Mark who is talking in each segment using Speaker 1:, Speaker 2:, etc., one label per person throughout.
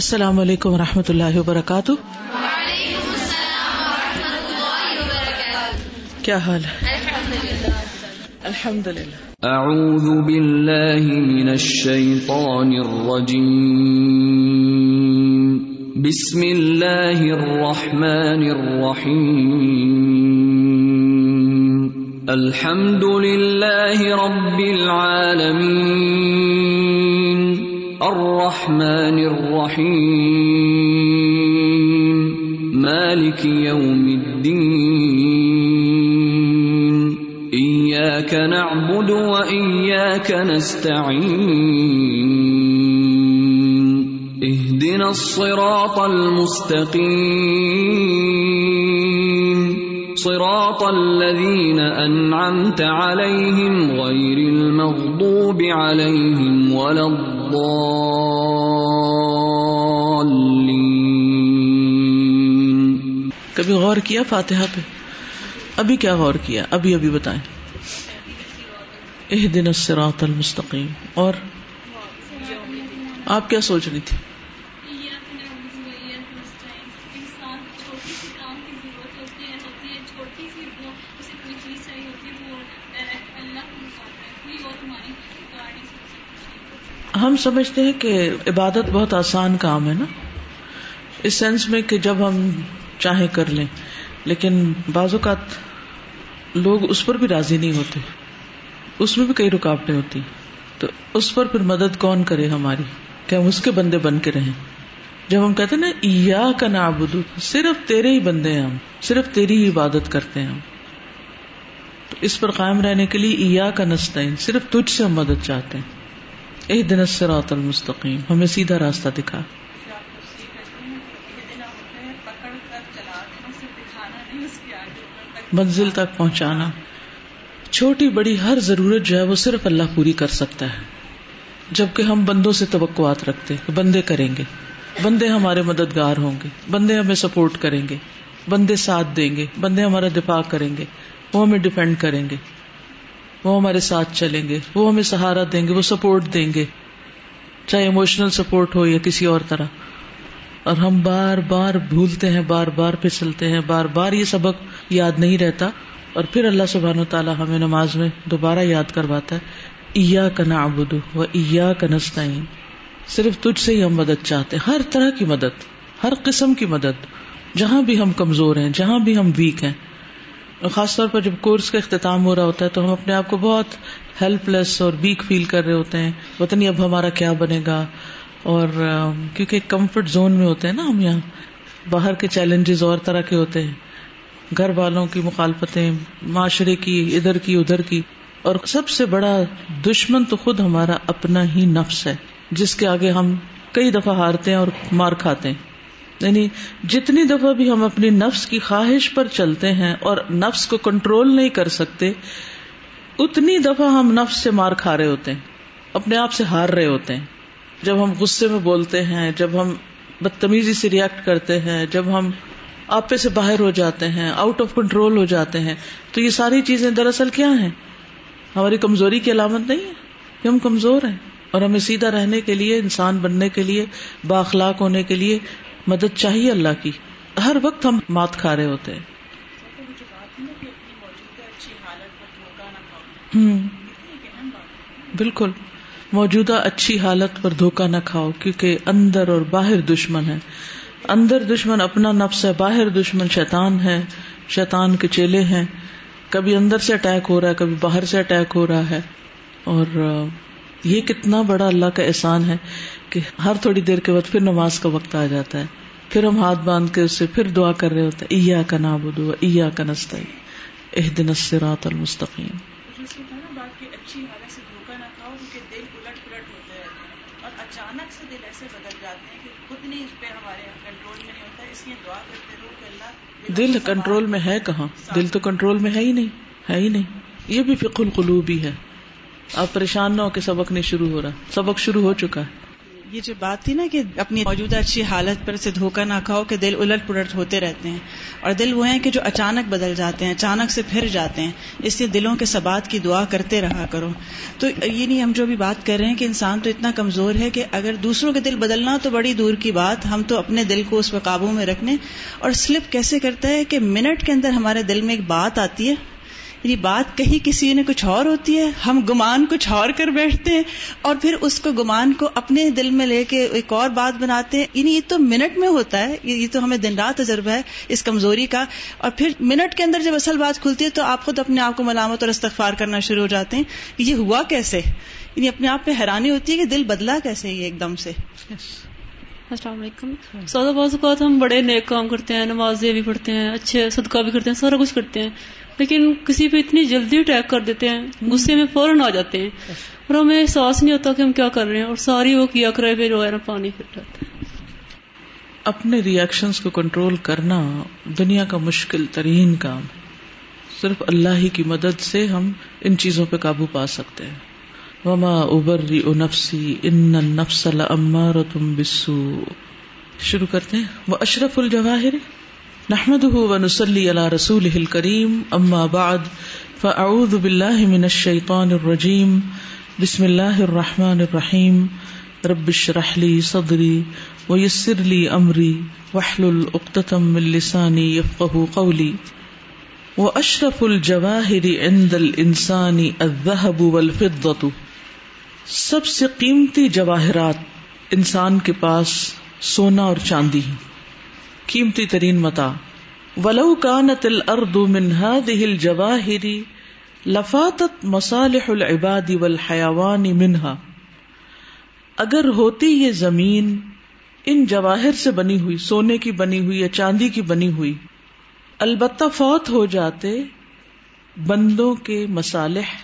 Speaker 1: السلام علیکم و رحمۃ اللہ وبرکاتہ۔ کیا حال ہے؟ الحمد للہ
Speaker 2: اعوذ باللہ من الشیطان الرجیم۔ بسم اللہ الرحمن الرحیم۔ الحمد للہ رب العالمین۔ الرحمن الرحيم. مالك يوم الدين. إياك نعبد وإياك نستعين. اهدنا الصراط المستقيم. صراط الذين أنعمت عليهم غير المغضوب عليهم ولا الضالين.
Speaker 1: کبھی غور کیا فاتحہ پہ؟ ابھی کیا غور کیا؟ ابھی ابھی بتائیں۔ اح دن الصراط المستقیم۔ اور آپ کیا سوچ رہی تھی؟ ہم سمجھتے ہیں کہ عبادت بہت آسان کام ہے نا۔ اس سینس میں کہ جب ہم چاہیں کر لیں، لیکن بعض اوقات لوگ اس پر بھی راضی نہیں ہوتے۔ اس میں بھی کئی رکاوٹیں ہوتی تو اس پر پھر مدد کون کرے ہماری؟ کہ ہم اس کے بندے بن کے رہیں۔ جب ہم کہتے ہیں نا یا کا نابدو صرف تیرے ہی بندے ہیں ہم، صرف تیری ہی عبادت کرتے ہیں ہم۔ تو اس پر قائم رہنے کے لیے ایا کا نسطین صرف تجھ سے ہم مدد چاہتے ہیں۔ ایک دن سرات المستقیم ہمیں سیدھا راستہ دکھا۔ منزل تک پہنچانا۔ چھوٹی بڑی ہر ضرورت جو ہے وہ صرف اللہ پوری کر سکتا ہے۔ جبکہ ہم بندوں سے توقعات رکھتے بندے کریں گے۔ بندے ہمارے مددگار ہوں گے۔ بندے ہمیں سپورٹ کریں گے۔ بندے ساتھ دیں گے۔ بندے ہمارا دفاع کریں گے۔ وہ ہمیں ڈیفینڈ کریں گے۔ وہ ہمارے ساتھ چلیں گے، وہ ہمیں سہارا دیں گے، وہ سپورٹ دیں گے۔ چاہے اموشنل سپورٹ ہو یا کسی اور طرح۔ اور ہم بار بار بھولتے ہیں، بار بار پھسلتے ہیں، بار بار یہ سبق یاد نہیں رہتا۔ اور پھر اللہ سبحان و تعالیٰ ہمیں نماز میں دوبارہ یاد کرواتا ہے۔ ایا کا نا و ایا کا نسطین صرف تجھ سے ہی ہم مدد چاہتے ہیں، ہر طرح کی مدد، ہر قسم کی مدد۔ جہاں بھی ہم کمزور ہیں، جہاں بھی ہم ویک ہیں خاص طور پر جب کورس کا اختتام ہو رہا ہوتا ہے تو ہم اپنے آپ کو بہت ہیلپ لیس اور ویک فیل کر رہے ہوتے ہیں۔ پتہ نہیں اب ہمارا کیا بنے گا۔ اور کیونکہ کمفرٹ زون میں ہوتے ہیں نا ہم یہاں۔ باہر کے چیلنجز اور طرح کے ہوتے ہیں۔ گھر والوں کی مخالفتیں، معاشرے کی، ادھر کی ادھر کی۔ اور سب سے بڑا دشمن تو خود ہمارا اپنا ہی نفس ہے، جس کے آگے ہم کئی دفعہ ہارتے ہیں اور مار کھاتے ہیں۔ یعنی جتنی دفعہ بھی ہم اپنی نفس کی خواہش پر چلتے ہیں اور نفس کو کنٹرول نہیں کر سکتے، اتنی دفعہ ہم نفس سے مار کھا رہے ہوتے ہیں، اپنے آپ سے ہار رہے ہوتے ہیں۔ جب ہم غصے میں بولتے ہیں، جب ہم بدتمیزی سے ریئیکٹ کرتے ہیں، جب ہم آپے سے باہر ہو جاتے ہیں آؤٹ آف کنٹرول ہو جاتے ہیں، تو یہ ساری چیزیں دراصل کیا ہیں؟ ہماری کمزوری کی علامت نہیں ہے کہ ہم کمزور ہیں۔ اور ہمیں سیدھا رہنے کے لیے، انسان بننے کے لیے باخلاق ہونے کے لیے مدد چاہیے اللہ کی۔ ہر وقت ہم مات کھا رہے ہوتے ہیں۔ بالکل۔ موجودہ اچھی حالت پر دھوکا نہ کھاؤ، کیونکہ اندر اور باہر دشمن ہے اندر دشمن اپنا نفس ہے، باہر دشمن شیطان ہے۔ شیطان کے چیلے ہیں۔ کبھی اندر سے اٹیک ہو رہا ہے، کبھی باہر سے اٹیک ہو رہا ہے۔ اور، یہ کتنا بڑا اللہ کا احسان ہے کہ ہر تھوڑی دیر کے بعد پھر نماز کا وقت آ جاتا ہے۔ پھر ہم ہاتھ باندھ کے اسے پھر دعا کر رہے ہوتے ایا کا نابود ایا کا نستا اح دن الصراط المستقیم. دل کنٹرول میں ہے کہاں؟ دل تو کنٹرول میں ہے ہی نہیں، ہے ہی نہیں۔ یہ بھی فک القلوب ہی ہے۔ آپ پریشان نہ ہو کہ سبق نہیں شروع ہو رہا، سبق شروع ہو چکا ہے۔
Speaker 3: یہ جو بات تھی نا کہ اپنی موجودہ اچھی حالت پر سے دھوکہ نہ کھاؤ کہ دل الٹ پلٹ ہوتے رہتے ہیں اور دل وہ ہیں کہ جو اچانک بدل جاتے ہیں، اچانک سے پھر جاتے ہیں۔ اس لیے دلوں کے سبات کی دعا کرتے رہا کرو۔ تو یہ نہیں ہم جو بھی بات کر رہے ہیں کہ انسان تو اتنا کمزور ہے کہ اگر دوسروں کے دل بدلنا تو بڑی دور کی بات، ہم تو اپنے دل کو اس پہ قابو میں رکھنے۔ اور سلپ کیسے کرتا ہے کہ منٹ کے اندر ہمارے دل میں ایک بات آتی ہے یعنی بات کہیں کسی نے کچھ اور ہوتی ہے، ہم گمان کچھ اور کر بیٹھتے ہیں اور پھر اس کو گمان کو اپنے دل میں لے کے ایک اور بات بناتے ہیں۔ یعنی یہ تو منٹ میں ہوتا ہے، یہ تو ہمیں دن رات تجربہ ہے اس کمزوری کا۔ اور پھر منٹ کے اندر جب اصل بات کھلتی ہے تو آپ خود اپنے آپ کو ملامت اور استغفار کرنا شروع ہو جاتے ہیں۔ یہ ہوا کیسے؟ یعنی اپنے آپ پہ حیرانی ہوتی ہے کہ دل بدلا کیسے یہ ایک دم سے؟
Speaker 4: السلام علیکم۔ سودا بعض اوقات ہم بڑے نیک کام کرتے ہیں، نمازیں بھی پڑھتے ہیں، اچھے صدقہ بھی کرتے ہیں، سارا کچھ کرتے ہیں۔ لیکن کسی پہ اتنی جلدی اٹیک کر دیتے ہیں، غصے میں فوراً آ جاتے ہیں۔ اور ہمیں احساس نہیں ہوتا کہ ہم کیا کر رہے ہیں۔ اور ساری وہ کیا کرے، پھر وہ پانی پھر جاتا ہے۔
Speaker 1: اپنے ریئیکشنز کو کنٹرول کرنا دنیا کا مشکل ترین کام صرف اللہ ہی کی مدد سے ہم ان چیزوں پہ قابو پا سکتے ہیں۔ وما ابری نفسی ان نفس تم بسو شروع کرتے ہیں۔ وہ اشرف الجواہر نحمده ونصلي على رسوله الكريم اما بعد فاعوذ بالله من الشيطان الرجيم. بسم الله الرحمن الرحيم. رب اشرح لي صدري ويسر لي امري واحلل عقدة من لساني يفقهوا قولي. واشرف الجواهر عند الانسان الذهب والفضة. سب سے قیمتی جواہرات انسان کے پاس سونا اور چاندی ہیں۔ قیمتی ترین متا۔ ولو کانت الارض من هذه الجواهر لفاتت مصالح العباد والحيوان منها۔ اگر ہوتی یہ زمین ان جواہر سے بنی ہوئی، سونے کی بنی ہوئی یا چاندی کی بنی ہوئی، البتہ فوت ہو جاتے بندوں کے مسالح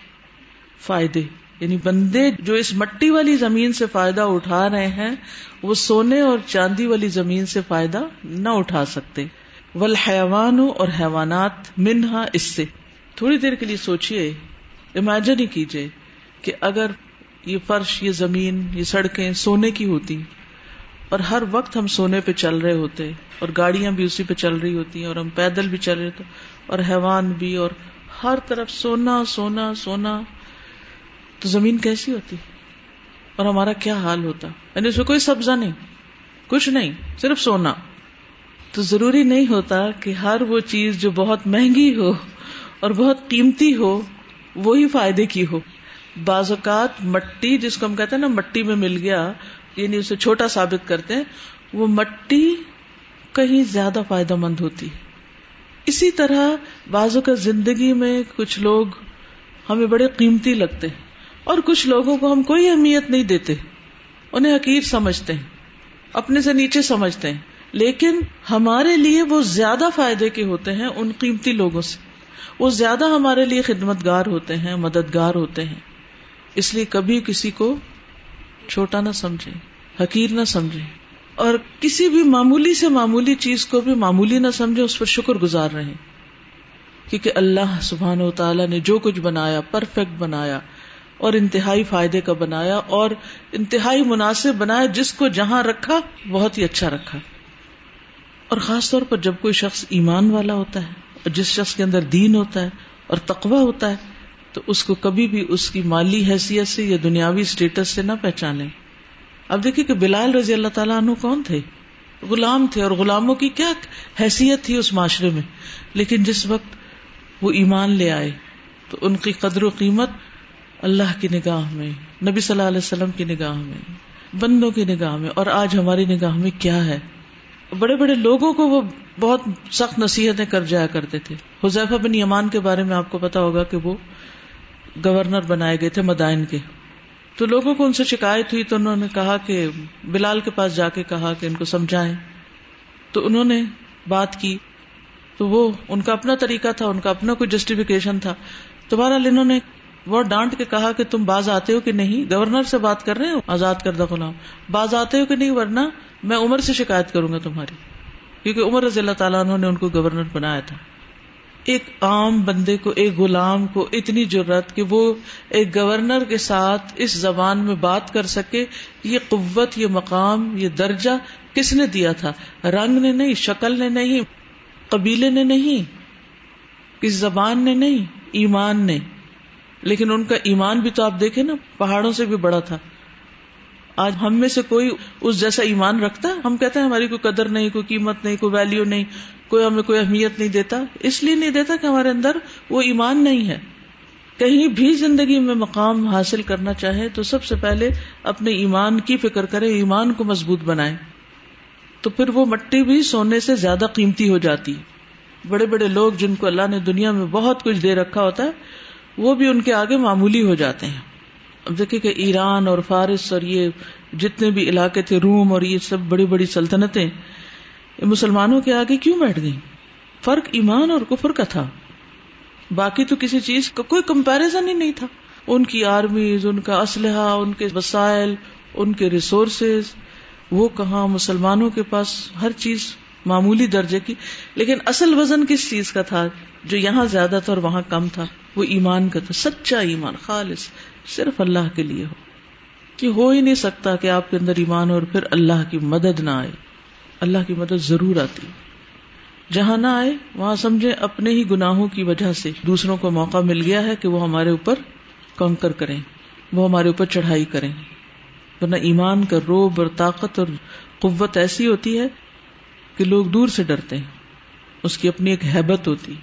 Speaker 1: فائدے۔ یعنی بندے جو اس مٹی والی زمین سے فائدہ اٹھا رہے ہیں، وہ سونے اور چاندی والی زمین سے فائدہ نہ اٹھا سکتے۔ ول حیوان اور حیوانات منہا اس سے۔ تھوڑی دیر کے لیے سوچیے امیجن ہی کیجیے کہ اگر یہ فرش، یہ زمین، یہ سڑکیں سونے کی ہوتی، اور ہر وقت ہم سونے پہ چل رہے ہوتے، اور گاڑیاں بھی اسی پہ چل رہی ہوتی ہیں اور ہم پیدل بھی چل رہے تھے اور حیوان بھی، اور ہر طرف سونا سونا سونا۔ تو زمین کیسی ہوتی؟ اور ہمارا کیا حال ہوتا؟ یعنی اس میں کوئی سبزہ نہیں، کچھ نہیں، صرف سونا۔ تو ضروری نہیں ہوتا کہ ہر وہ چیز جو بہت مہنگی ہو اور بہت قیمتی ہو، وہی فائدے کی ہو۔ بعض اوقات مٹی، جس کو ہم کہتے ہیں نا، مٹی میں مل گیا یعنی اسے چھوٹا ثابت کرتے ہیں، وہ مٹی کہیں زیادہ فائدہ مند ہوتی۔ اسی طرح بعض اوقات زندگی میں کچھ لوگ ہمیں بڑے قیمتی لگتے ہیں۔ اور کچھ لوگوں کو ہم کوئی اہمیت نہیں دیتے انہیں حقیر سمجھتے ہیں، اپنے سے نیچے سمجھتے ہیں، لیکن ہمارے لیے وہ زیادہ فائدے کے ہوتے ہیں ان قیمتی لوگوں سے۔ وہ زیادہ ہمارے لیے خدمت گار ہوتے ہیں، مددگار ہوتے ہیں۔ اس لیے کبھی کسی کو چھوٹا نہ سمجھے، حقیر نہ سمجھے۔ اور کسی بھی معمولی سے معمولی چیز کو بھی معمولی نہ سمجھے، اس پر شکر گزار رہے کیونکہ اللہ سبحان و تعالیٰ نے جو کچھ بنایا پرفیکٹ بنایا اور انتہائی فائدے کا بنایا اور انتہائی مناسب بنایا جس کو جہاں رکھا بہت ہی اچھا رکھا۔ اور خاص طور پر جب کوئی شخص ایمان والا ہوتا ہے اور جس شخص کے اندر دین ہوتا ہے اور تقوی ہوتا ہے، تو اس کو کبھی بھی اس کی مالی حیثیت سے یا دنیاوی اسٹیٹس سے نہ پہچانے اب دیکھیے کہ بلال رضی اللہ تعالیٰ عنہ کون تھے؟ غلام تھے اور غلاموں کی کیا حیثیت تھی اس معاشرے میں۔ لیکن جس وقت وہ ایمان لے آئے، تو ان کی قدر و قیمت اللہ کی نگاہ میں، نبی صلی اللہ علیہ وسلم کی نگاہ میں، بندوں کی نگاہ میں، اور آج ہماری نگاہ میں کیا ہے؟ بڑے بڑے لوگوں کو وہ بہت سخت نصیحتیں کر جایا کرتے تھے۔ حذیفہ بن یمان کے بارے میں آپ کو پتا ہوگا کہ وہ گورنر بنائے گئے تھے مدائن کے۔ تو لوگوں کو ان سے شکایت ہوئی تو انہوں نے کہا کہ بلال کے پاس جا کے کہا کہ ان کو سمجھائیں۔ تو انہوں نے بات کی۔ تو وہ، ان کا اپنا طریقہ تھا، ان کا اپنا کوئی جسٹیفیکیشن تھا۔ تو بہرحال انہوں نے وہ ڈانٹ کے کہا کہ تم باز آتے ہو کہ نہیں؟ گورنر سے بات کر رہے ہو؟ آزاد کردہ غلام۔ باز آتے ہو کہ نہیں؟ ورنہ میں عمر سے شکایت کروں گا تمہاری۔ کیونکہ عمر رضی اللہ تعالیٰ انہوں نے ان کو گورنر بنایا تھا۔ ایک عام بندے کو، ایک غلام کو اتنی ضرورت کہ وہ ایک گورنر کے ساتھ اس زبان میں بات کر سکے، یہ قوت، یہ مقام، یہ درجہ کس نے دیا تھا؟ رنگ نے نہیں، شکل نے نہیں، قبیلے نے نہیں، کس زبان نے نہیں، ایمان نے۔ لیکن ان کا ایمان بھی تو آپ دیکھیں نا، پہاڑوں سے بھی بڑا تھا۔ آج ہم میں سے کوئی اس جیسا ایمان رکھتا؟ ہے ہم کہتے ہیں ہماری کوئی قدر نہیں، کوئی قیمت نہیں، کوئی ویلو نہیں، کوئی ہمیں کوئی اہمیت نہیں دیتا۔ اس لیے نہیں دیتا کہ ہمارے اندر وہ ایمان نہیں ہے۔ کہیں بھی زندگی میں مقام حاصل کرنا چاہے تو سب سے پہلے اپنے ایمان کی فکر کرے ایمان کو مضبوط بنائے تو پھر وہ مٹی بھی سونے سے زیادہ قیمتی ہو جاتی۔ بڑے بڑے لوگ جن کو اللہ نے دنیا میں بہت کچھ دے رکھا ہوتا ہے وہ بھی ان کے آگے معمولی ہو جاتے ہیں۔ اب دیکھیں کہ ایران اور فارس اور یہ جتنے بھی علاقے تھے، روم اور یہ سب بڑی بڑی سلطنتیں مسلمانوں کے آگے کیوں بیٹھ گئی فرق ایمان اور کفر کا تھا۔ باقی تو کسی چیز کا کوئی کمپیرزن ہی نہیں تھا۔ ان کی آرمیز، ان کا اسلحہ، ان کے وسائل، ان کے ریسورسز، وہ کہاں مسلمانوں کے پاس ہر چیز معمولی درجے کی۔ لیکن اصل وزن کس چیز کا تھا؟ جو یہاں زیادہ تھا اور وہاں کم تھا۔ وہ ایمان کا تھا سچا ایمان، خالص، صرف اللہ کے لیے ہو۔ کہ ہو ہی نہیں سکتا کہ آپ کے اندر ایمان اور پھر اللہ کی مدد نہ آئے۔ اللہ کی مدد ضرور آتی۔ جہاں نہ آئے، وہاں سمجھے اپنے ہی گناہوں کی وجہ سے دوسروں کو موقع مل گیا ہے کہ وہ ہمارے اوپر کنکر کریں، وہ ہمارے اوپر چڑھائی کریں۔ ورنہ ایمان کا روب اور طاقت اور قوت ایسی ہوتی ہے کہ لوگ دور سے ڈرتے ہیں۔ اس کی اپنی ایک حیبت ہوتی،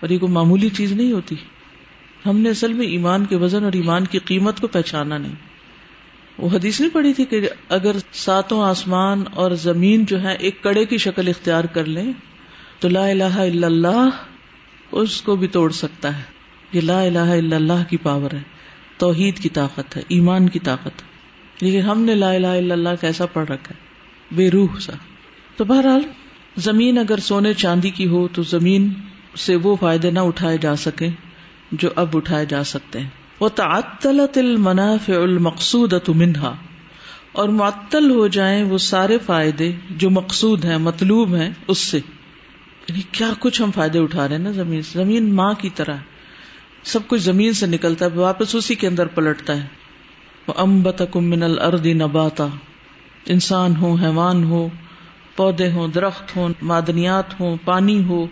Speaker 1: اور یہ کوئی معمولی چیز نہیں ہوتی۔ ہم نے اصل میں ایمان کے وزن اور ایمان کی قیمت کو پہچانا نہیں۔ وہ حدیث نہیں پڑی تھی کہ اگر ساتوں آسمان اور زمین جو ہے ایک کڑے کی شکل اختیار کر لیں، تو لا الہ الا اللہ اس کو بھی توڑ سکتا ہے۔ یہ لا الہ الا اللہ کی پاور ہے۔ توحید کی طاقت ہے، ایمان کی طاقت ہے۔ لیکن ہم نے لا الہ الا اللہ کیسا پڑھ رکھا ہے، بے روح سا۔ تو بہرحال، زمین اگر سونے چاندی کی ہو تو زمین سے وہ فائدے نہ اٹھائے جا سکے جو اب اٹھائے جا سکتے ہیں۔ وہ تعطلت المنافع المقصود منہا اور معطل ہو جائیں وہ سارے فائدے جو مقصود ہیں، مطلوب ہیں اس سے۔ یعنی کیا کچھ ہم فائدے اٹھا رہے ہیں نا زمین سے؟ زمین ماں کی طرح۔ سب کچھ زمین سے نکلتا ہے، واپس اسی کے اندر پلٹتا ہے۔ وہ امبت من الارض نباتا۔ انسان ہو، حیوان ہو، پودے ہوں، درخت ہوں، معدنیات ہوں، پانی ہو،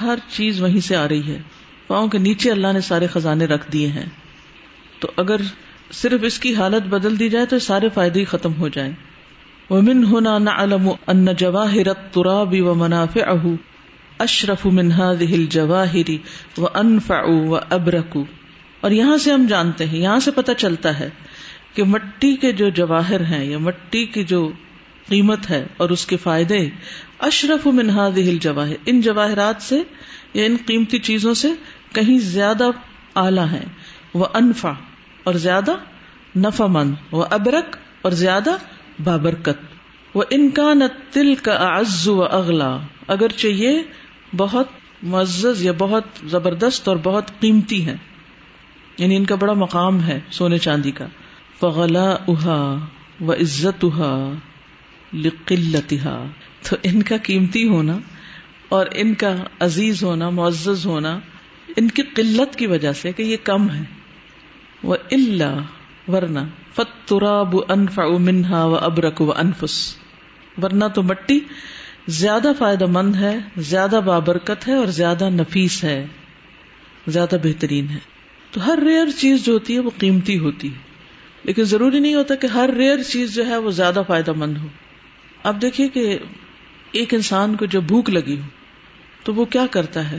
Speaker 1: ہر چیز وہیں سے آ رہی ہے۔ پاؤں کے نیچے اللہ نے سارے خزانے رکھ دیے ہیں۔ تو اگر صرف اس کی حالت بدل دی جائے تو سارے فائدے ہی ختم ہو جائیں۔ ومن ہونا نہ علم ان جواہرت ترابی و منافع اہ اشرف منہا دل جواہری و انفا و ابرکو اور یہاں سے ہم جانتے ہیں، یہاں سے پتہ چلتا ہے کہ مٹی کے جو جواہر ہیں یا مٹی کی جو قیمت ہے اور اس کے فائدے، اشرف و منہا دل جواہر ان جواہرات سے یا ان قیمتی چیزوں سے کہیں زیادہ اعلی ہیں۔ وہ انفا اور زیادہ نفا مند، وہ ابرک اور زیادہ بابرکت۔ وہ انکان تل کا اعز و اگلا اگرچہ یہ بہت معزز یا بہت زبردست اور بہت قیمتی ہے یعنی ان کا بڑا مقام ہے سونے چاندی کا۔ فغلا اہا و عزت اہا لقلتہا۔ تو ان کا قیمتی ہونا اور ان کا عزیز ہونا، معزز ہونا ان کی قلت کی وجہ سے کہ یہ کم ہے۔ وہ اللہ ورنہ فتراب انفع منہا و ابرک و انفس۔ ورنہ تو مٹی زیادہ فائدہ مند ہے، زیادہ بابرکت ہے اور زیادہ نفیس ہے، زیادہ بہترین ہے۔ تو ہر ریئر چیز جو ہوتی ہے وہ قیمتی ہوتی ہے۔ لیکن ضروری نہیں ہوتا کہ ہر ریئر چیز جو ہے وہ زیادہ فائدہ مند ہو۔ اب دیکھیے کہ ایک انسان کو جب بھوک لگی ہو تو وہ کیا کرتا ہے؟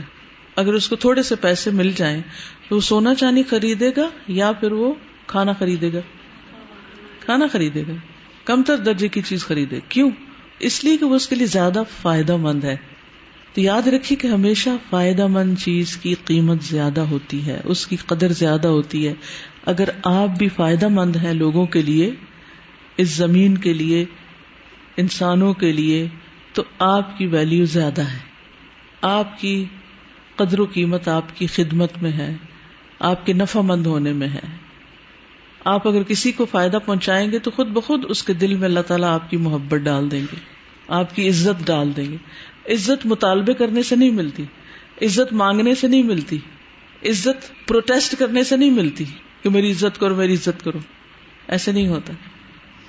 Speaker 1: اگر اس کو تھوڑے سے پیسے مل جائیں تو وہ سونا چاندی خریدے گا یا پھر وہ کھانا خریدے گا؟ کھانا خریدے گا۔ کم تر درجے کی چیز خریدے۔ کیوں؟ اس لیے کہ وہ اس کے لیے زیادہ فائدہ مند ہے۔ تو یاد رکھیے کہ ہمیشہ فائدہ مند چیز کی قیمت زیادہ ہوتی ہے، اس کی قدر زیادہ ہوتی ہے۔ اگر آپ بھی فائدہ مند ہیں لوگوں کے لیے، اس زمین کے لیے، انسانوں کے لیے، تو آپ کی ویلو زیادہ ہے۔ آپ کی قدر و قیمت آپ کی خدمت میں ہے، آپ کے نفع مند ہونے میں ہے۔ آپ اگر کسی کو فائدہ پہنچائیں گے تو خود بخود اس کے دل میں اللہ تعالیٰ آپ کی محبت ڈال دیں گے، آپ کی عزت ڈال دیں گے۔ عزت مطالبے کرنے سے نہیں ملتی، عزت مانگنے سے نہیں ملتی، عزت پروٹیسٹ کرنے سے نہیں ملتی کہ میری عزت کرو، میری عزت کرو۔ ایسے نہیں ہوتا۔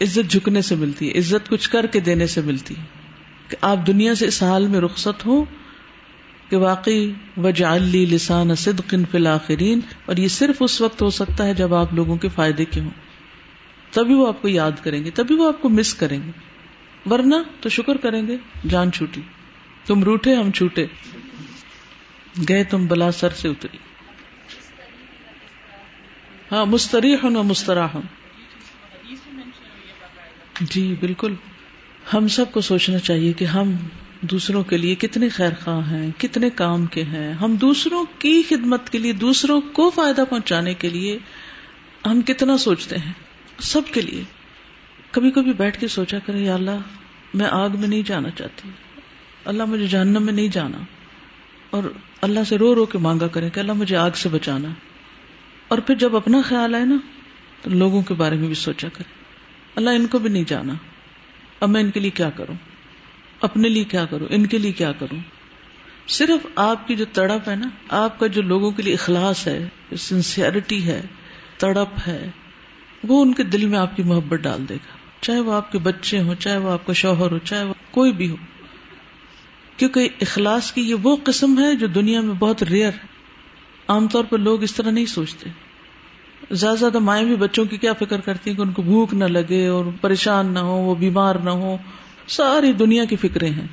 Speaker 1: عزت جھکنے سے ملتی ہے عزت کچھ کر کے دینے سے ملتی۔ ہے کہ آپ دنیا سے اس حال میں رخصت ہو کہ واقعی وجعلی لسان صدق فی الاخرین، اور یہ صرف اس وقت ہو سکتا ہے جب آپ لوگوں کے فائدے کے ہوں۔ تبھی وہ آپ کو یاد کریں گے، تبھی وہ آپ کو مس کریں گے۔ ورنہ تو شکر کریں گے، جان چھوٹی۔ تم روٹے، ہم چھوٹے۔ گئے تم بلا سر سے اتری۔ ہاں مستریح و مستراح جی بالکل۔ ہم سب کو سوچنا چاہیے کہ ہم دوسروں کے لیے کتنے خیر خواہ ہیں، کتنے کام کے ہیں۔ ہم دوسروں کی خدمت کے لیے، دوسروں کو فائدہ پہنچانے کے لیے ہم کتنا سوچتے ہیں؟ سب کے لیے۔ کبھی کبھی بیٹھ کے سوچا کرے، یا اللہ، میں آگ میں نہیں جانا چاہتی۔ اللہ مجھے جہنم میں نہیں جانا۔ اور اللہ سے رو رو کے مانگا کرے کہ اللہ مجھے آگ سے بچانا۔ اور پھر جب اپنا خیال آئے نا، تو لوگوں کے بارے میں بھی سوچا کرے۔ اللہ ان کو بھی نہیں جانا۔ اب میں ان کے لیے کیا کروں؟ اپنے لیے کیا کروں؟ ان کے لیے کیا کروں؟ صرف آپ کی جو تڑپ ہے نا، آپ کا جو لوگوں کے لیے اخلاص ہے سنسیئرٹی ہے، تڑپ ہے، وہ ان کے دل میں آپ کی محبت ڈال دے گا۔ چاہے وہ آپ کے بچے ہوں، چاہے وہ آپ کا شوہر ہو، چاہے وہ کوئی بھی ہو۔ کیونکہ اخلاص کی یہ وہ قسم ہے جو دنیا میں بہت ریئر ہے۔ عام طور پر لوگ اس طرح نہیں سوچتے۔ زیادہ زیادہ مائیں بھی بچوں کی کیا فکر کرتی ہیں کہ ان کو بھوک نہ لگے اور پریشان نہ ہو وہ بیمار نہ ہو ساری دنیا کی فکریں ہیں۔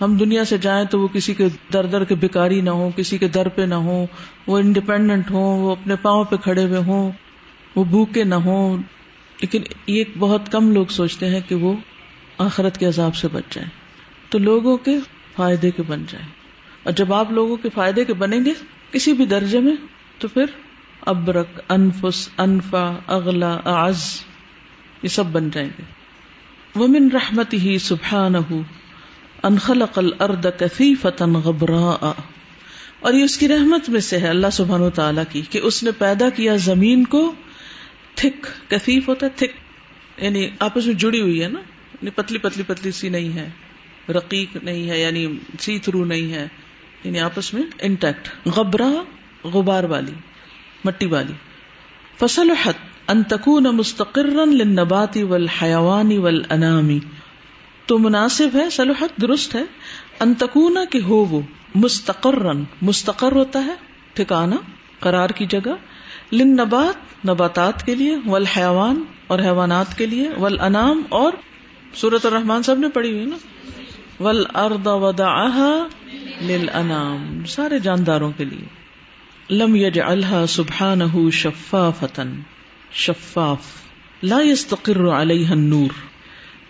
Speaker 1: ہم دنیا سے جائیں تو وہ کسی کے در در کے بھکاری نہ ہو کسی کے در پہ نہ ہو وہ انڈیپینڈنٹ ہو وہ اپنے پاؤں پہ کھڑے ہوئے ہوں۔ وہ بھوکے نہ ہوں۔ لیکن یہ بہت کم لوگ سوچتے ہیں کہ وہ آخرت کے عذاب سے بچ جائیں۔ تو لوگوں کے فائدے کے بن جائیں۔ اور جب آپ لوگوں کے فائدے کے بنیں گے کسی بھی درجے میں، تو پھر ابرک، انفس، انفا، اغلا، اعز، یہ سب بن جائیں گے۔ ومن رحمت ہی سبحان انخلق الارض کثیفتا غبراء۔ اور یہ اس کی رحمت میں سے ہے اللہ سبحانہ تعالیٰ کی کہ اس نے پیدا کیا زمین کو تھک، کثیف ہوتا ہے، تھک یعنی آپس میں جڑی ہوئی ہے نا یعنی پتلی پتلی پتلی سی نہیں ہے، رقیق نہیں ہے یعنی سی تھرو نہیں ہے یعنی آپس میں انٹیکٹ غبرا غبار والی، مٹی والی۔ فصل حت انتقون مستقر لنباتی ول حیوانی ول انامی تو مناسب ہے سلوحت درست ہے انتقون کے ہو وہ مستقر مستقر ہوتا ہے ٹھکانا قرار کی جگہ. لن نبات نباتات کے لیے ول حیوان اور حیوانات کے لیے ول انعام اور سورت الرحمان سب نے پڑھی ہوئی نا؟ ول ارد ودا لل سارے جانداروں کے لیے. لم یج اللہ سبحان شفافتن شفاف، لا يستقر علیہ النور۔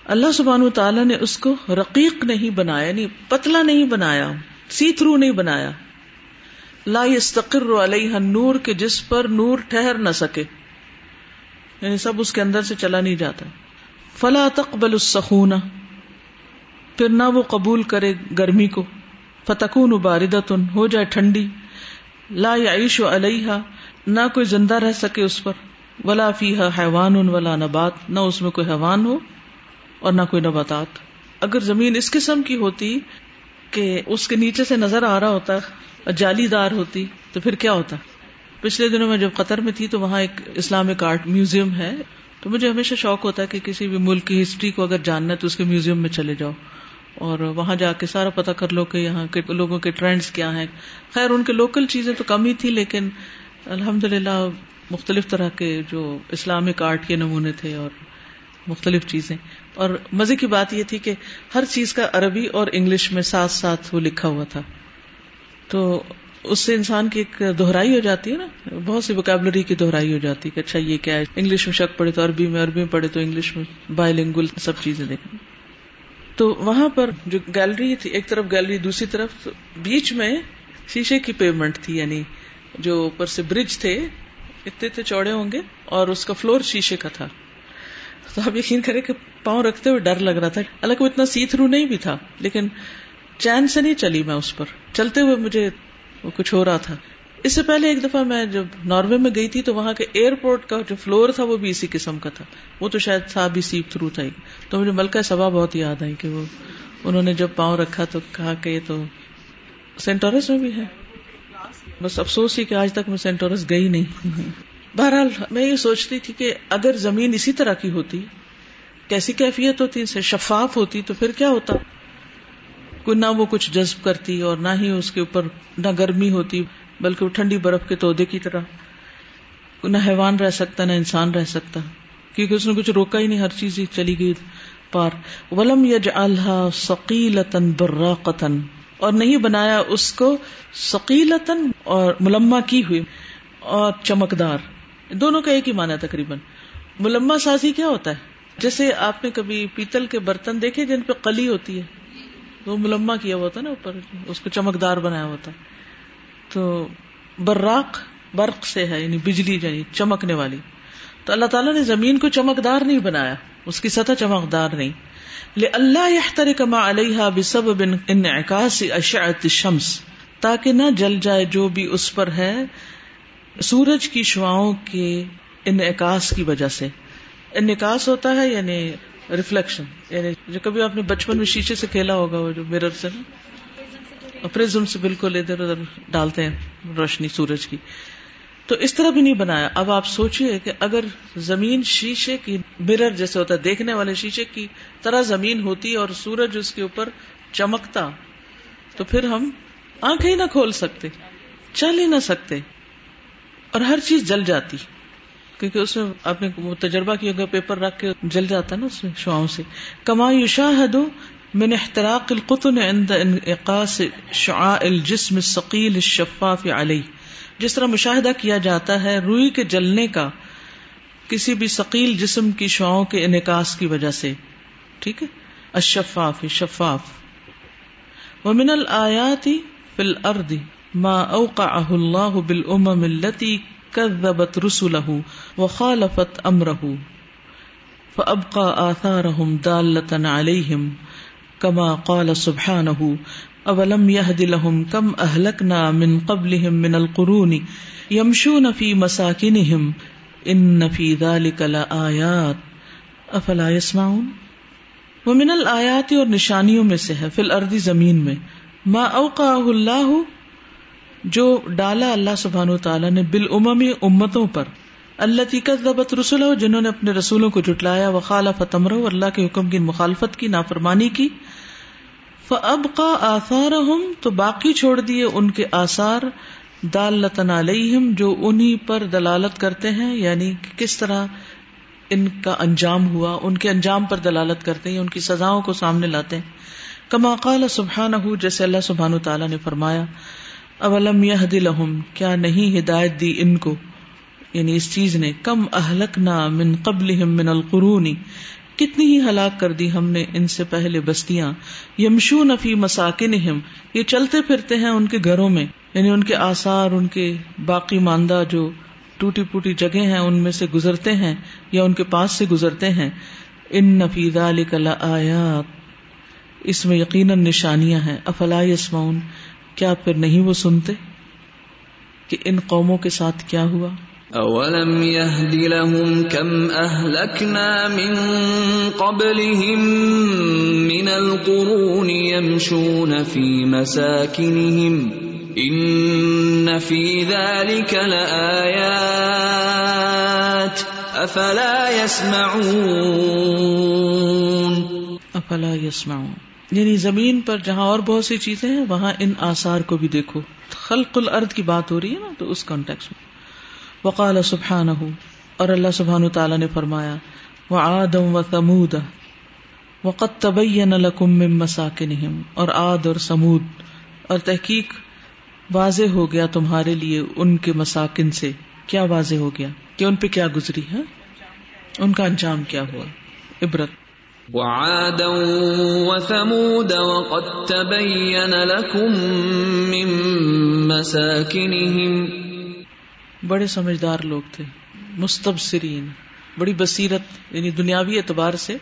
Speaker 1: اللہ سبحانہ تعالیٰ نے اس کو رقیق نہیں بنایا نہیں یعنی پتلا نہیں بنایا، سی تھرو نہیں بنایا۔ لا يستقر علیہ النور کے جس پر نور ٹھہر نہ سکے۔ یعنی سب اس کے اندر سے چلا نہیں جاتا۔ فلا تقبل السخونہ، پھر نہ وہ قبول کرے گرمی کو۔ فتکون باردتن، ہو جائے ٹھنڈی۔ لا یعیش علیہ نہ کوئی زندہ رہ سکے اس پر۔ ولا فیحا حیوان ولا نبات، نہ اس میں کوئی حیوان ہو اور نہ کوئی نباتات۔ اگر زمین اس قسم کی ہوتی کہ اس کے نیچے سے نظر آ رہا ہوتا اور جالی دار ہوتی، تو پھر کیا ہوتا؟ پچھلے دنوں میں جب قطر میں تھی تو وہاں ایک اسلامک آرٹ میوزیم ہے، تو مجھے ہمیشہ شوق ہوتا ہے کہ کسی بھی ملک کی ہسٹری کو اگر جاننا ہے تو اس کے میوزیم میں چلے جاؤ۔ اور وہاں جا کے سارا پتا کر لو کہ یہاں کے لوگوں کے ٹرینڈس کیا ہیں۔ خیر، ان کے لوکل چیزیں تو کم ہی تھی لیکن الحمد للہ مختلف طرح کے جو اسلامک آرٹ کے نمونے تھے اور مختلف چیزیں۔ اور مزے کی بات یہ تھی کہ ہر چیز کا عربی اور انگلش میں ساتھ ساتھ وہ لکھا ہوا تھا۔ تو اس سے انسان کی ایک دہرائی ہو جاتی ہے نا، بہت سی وکیبلری کی دہرائی ہو جاتی ہے کہ اچھا یہ کیا ہے۔ انگلش میں شک پڑے تو عربی میں عربی میں پڑھے تو انگلش میں بائل لنگل سب چیزیں دیکھیں۔ تو وہاں پر جو گیلری تھی، ایک طرف گیلری دوسری طرف بیچ میں شیشے کی پیمنٹ تھی یعنی جو اوپر سے برج تھے۔ اتنے اتنے چوڑے ہوں گے اور اس کا فلور شیشے کا تھا۔ تو آپ یقین کریں کہ پاؤں رکھتے ہوئے ڈر لگ رہا تھا۔ الگ وہ اتنا سی تھرو نہیں بھی تھا، لیکن چین سے نہیں چلی میں اس پر۔ چلتے ہوئے مجھے وہ کچھ ہو رہا تھا۔ اس سے پہلے ایک دفعہ میں جب ناروے میں گئی تھی تو وہاں کے ایئرپورٹ کا جو فلور تھا وہ بھی اسی قسم کا تھا۔ وہ تو شاید تھا بھی سی تھرو تھا تو مجھے ملکہ سبا بہت یاد آئی کہ وہ، انہوں نے جب پاؤں رکھا تو کہا کہ یہ تو سینٹورس میں بھی ہے۔ بس افسوس ہی کہ آج تک میں سینٹورس گئی نہیں۔ بہرحال میں یہ سوچتی تھی کہ اگر زمین اسی طرح کی ہوتی، کیسی کیفیت ہوتی اسے شفاف ہوتی تو پھر کیا ہوتا؟ کوئی نہ وہ کچھ جذب کرتی اور نہ ہی اس کے اوپر نہ گرمی ہوتی، بلکہ وہ ٹھنڈی برف کے تودے کی طرح۔ نہ حیوان رہ سکتا، نہ انسان رہ سکتا، کیونکہ اس نے کچھ روکا ہی نہیں، ہر چیز ہی چلی گئی پار۔ ولم یج اللہ سکیلتن برا قطن اور نہیں بنایا اس کو سکیلتن اور ملما کی ہوئی اور چمکدار۔ دونوں کا ایک ہی مانا تقریباً۔ ملما سازی کیا ہوتا ہے؟ جیسے آپ نے کبھی پیتل کے برتن دیکھے جن پہ کلی ہوتی ہے؟ وہ ملما کیا ہوا ہوتا نا اوپر؟ اس کو چمکدار بنایا ہوتا ہے۔ تو براق، برق سے ہے یعنی بجلی یعنی چمکنے والی۔ تو اللہ تعالیٰ نے زمین کو چمکدار نہیں بنایا، اس کی سطح چمکدار نہیں۔ اللہ یحتر کما علیہ بسب بن انعکاس اشعت الشمس، تاکہ نہ جل جائے جو بھی اس پر ہے سورج کی شعاؤں کے انعکاس کی وجہ سے۔ انعکاس ہوتا ہے یعنی ریفلیکشن یعنی جو کبھی آپ نے بچپن میں شیشے سے کھیلا ہوگا وہ جو مرر سے نا۔ پرزم سے بالکل ادھر ادھر ڈالتے ہیں روشنی سورج کی۔ تو اس طرح بھی نہیں بنایا۔ اب آپ سوچیے کہ اگر زمین شیشے کی مرر جیسے ہوتا ہے، دیکھنے والے شیشے کی طرح زمین ہوتی اور سورج اس کے اوپر چمکتا، تو پھر ہم آنکھیں ہی نہ کھول سکتے، چل ہی نہ سکتے اور ہر چیز جل جاتی۔ کیونکہ اس میں آپ نے تجربہ کیا، اگر پیپر رکھ کے جل جاتا نا اس میں شعاؤں سے۔ کما یشاہد من احتراق القطن عند انعقاس شعاع الجسم الثقيل الشفاف علیہ۔ جس طرح مشاہدہ کیا جاتا ہے، روئی کے جلنے کا کسی بھی ثقیل جسم کی شعاؤں کے انعکاس کی وجہ سے۔ ٹھیک ہے؟ اشفاف شفاف۔ ومن الآیات فی الارض ما اوقعه الله بالامم التي كذبت رسله وخالفت امره فابقى آثارهم دالة عليهم كما قال سبحانه اولم يهد لهم كم اهلكنا من قبلهم من القرون يمشون في مساكنهم ان في ذلك لآيات افلا يسمعون ومن الآيات اور نشانیوں میں سے ہے، فی الارض زمین میں۔ ما اوقعه اللہ، جو ڈالا اللہ سبحان و تعالیٰ نے بال امتوں پر اللہ تیکت ضبط رسول جنہوں نے اپنے رسولوں کو جٹلایا و خالہ فتمر اللہ کے حکم کی مخالفت کی، نافرمانی کی۔ فب کا آثار تو باقی چھوڑ دیے ان کے آثار دال علیہم جو انہیں پر دلالت کرتے ہیں یعنی کس طرح ان کا انجام ہوا، ان کے انجام پر دلالت کرتے ہیں، ان کی سزاؤں کو سامنے لاتے ہیں۔ کما قال سبحان جیسے اللہ سبحان تعالیٰ نے فرمایا، اولم یہ لہم، کیا نہیں ہدایت دی ان کو؟ یعنی اس چیز نے، کم اہلک نہ من قبل من القرونی کتنی ہی ہلاک کر دی ہم نے ان سے پہلے بستیاں۔ یمشو نفی مساکن یہ چلتے پھرتے ہیں ان کے گھروں میں یعنی ان کے آثار، ان کے باقی ماندہ جو ٹوٹی پوٹی جگہ ہیں، ان میں سے گزرتے ہیں یا ان کے پاس سے گزرتے ہیں۔ ان نفیز آیات اس میں یقیناً نشانیاں ہیں۔ افلا یسمعون، کیا پھر نہیں وہ سنتے کہ ان قوموں کے ساتھ کیا ہوا؟
Speaker 2: اولم يهد لهم كم اهلكنا من قبلهم من القرون يمشون في مساكنهم ان في ذلك لآيات افلا يسمعون
Speaker 1: افلا يسمعون یعنی زمین پر جہاں اور بہت سی چیزیں ہیں، وہاں ان آثار کو بھی دیکھو۔ خلق الارض کی بات ہو رہی ہے نا، تو اس کانٹیکس میں۔ وقال سبحان اور اللہ سبحان تعالیٰ نے فرمایا وہ آدم و سمود وقت تبین لکم من مساکنہم، اور آد اور سمود اور تحقیق واضح ہو گیا تمہارے لیے ان کے مساکن سے۔ کیا واضح ہو گیا؟ کہ ان پہ کیا گزری ہے؟ ان کا انجام کیا ہوا؟ عبرت۔
Speaker 2: وعادا وثمود، وقد تبين لكم من مساكنهم
Speaker 1: بڑے سمجھدار لوگ تھے، مستبصرین، بڑی بصیرت یعنی دنیاوی اعتبار سے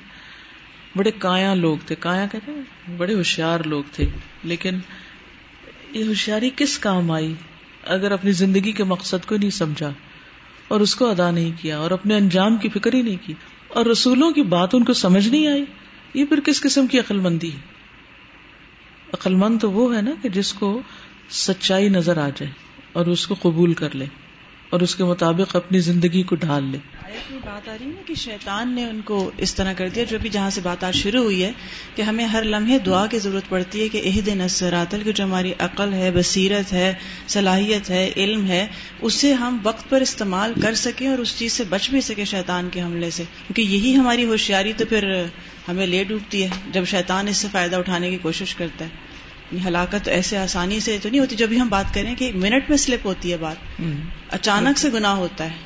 Speaker 1: بڑے کایا لوگ تھے۔ کایا کہتے ہیں؟ بڑے ہوشیار لوگ تھے۔ لیکن یہ ہوشیاری کس کام آئی؟ اگر اپنی زندگی کے مقصد کو نہیں سمجھا، اور اس کو ادا نہیں کیا، اور اپنے انجام کی فکر ہی نہیں کی، اور رسولوں کی بات ان کو سمجھ نہیں آئی، یہ پھر کس قسم کی عقل مندی ہے عقلمند تو وہ ہے نا کہ جس کو سچائی نظر آ جائے اور اس کو قبول کر لے۔ اور اس کے مطابق اپنی زندگی کو ڈھال لے۔
Speaker 3: میں بات آ رہی ہے کہ شیطان نے ان کو اس طرح کر دیا، جو بھی جہاں سے بات آج شروع ہوئی ہے کہ ہمیں ہر لمحے دعا کی ضرورت پڑتی ہے کہ عہد نصراتل کی جو ہماری عقل ہے، بصیرت ہے، صلاحیت ہے، علم ہے، اسے ہم وقت پر استعمال کر سکیں اور اس چیز سے بچ بھی سکیں شیطان کے حملے سے۔ کیونکہ یہی ہماری ہوشیاری تو پھر ہمیں لے ڈوبتی ہے، جب شیطان اس سے فائدہ اٹھانے کی کوشش کرتا ہے۔ ہلاکت ایسے آسانی سے تو نہیں ہوتی جب بھی ہم بات کریں کہ منٹ میں سلپ ہوتی ہے بات۔ اچانک سے گناہ ہوتا ہے۔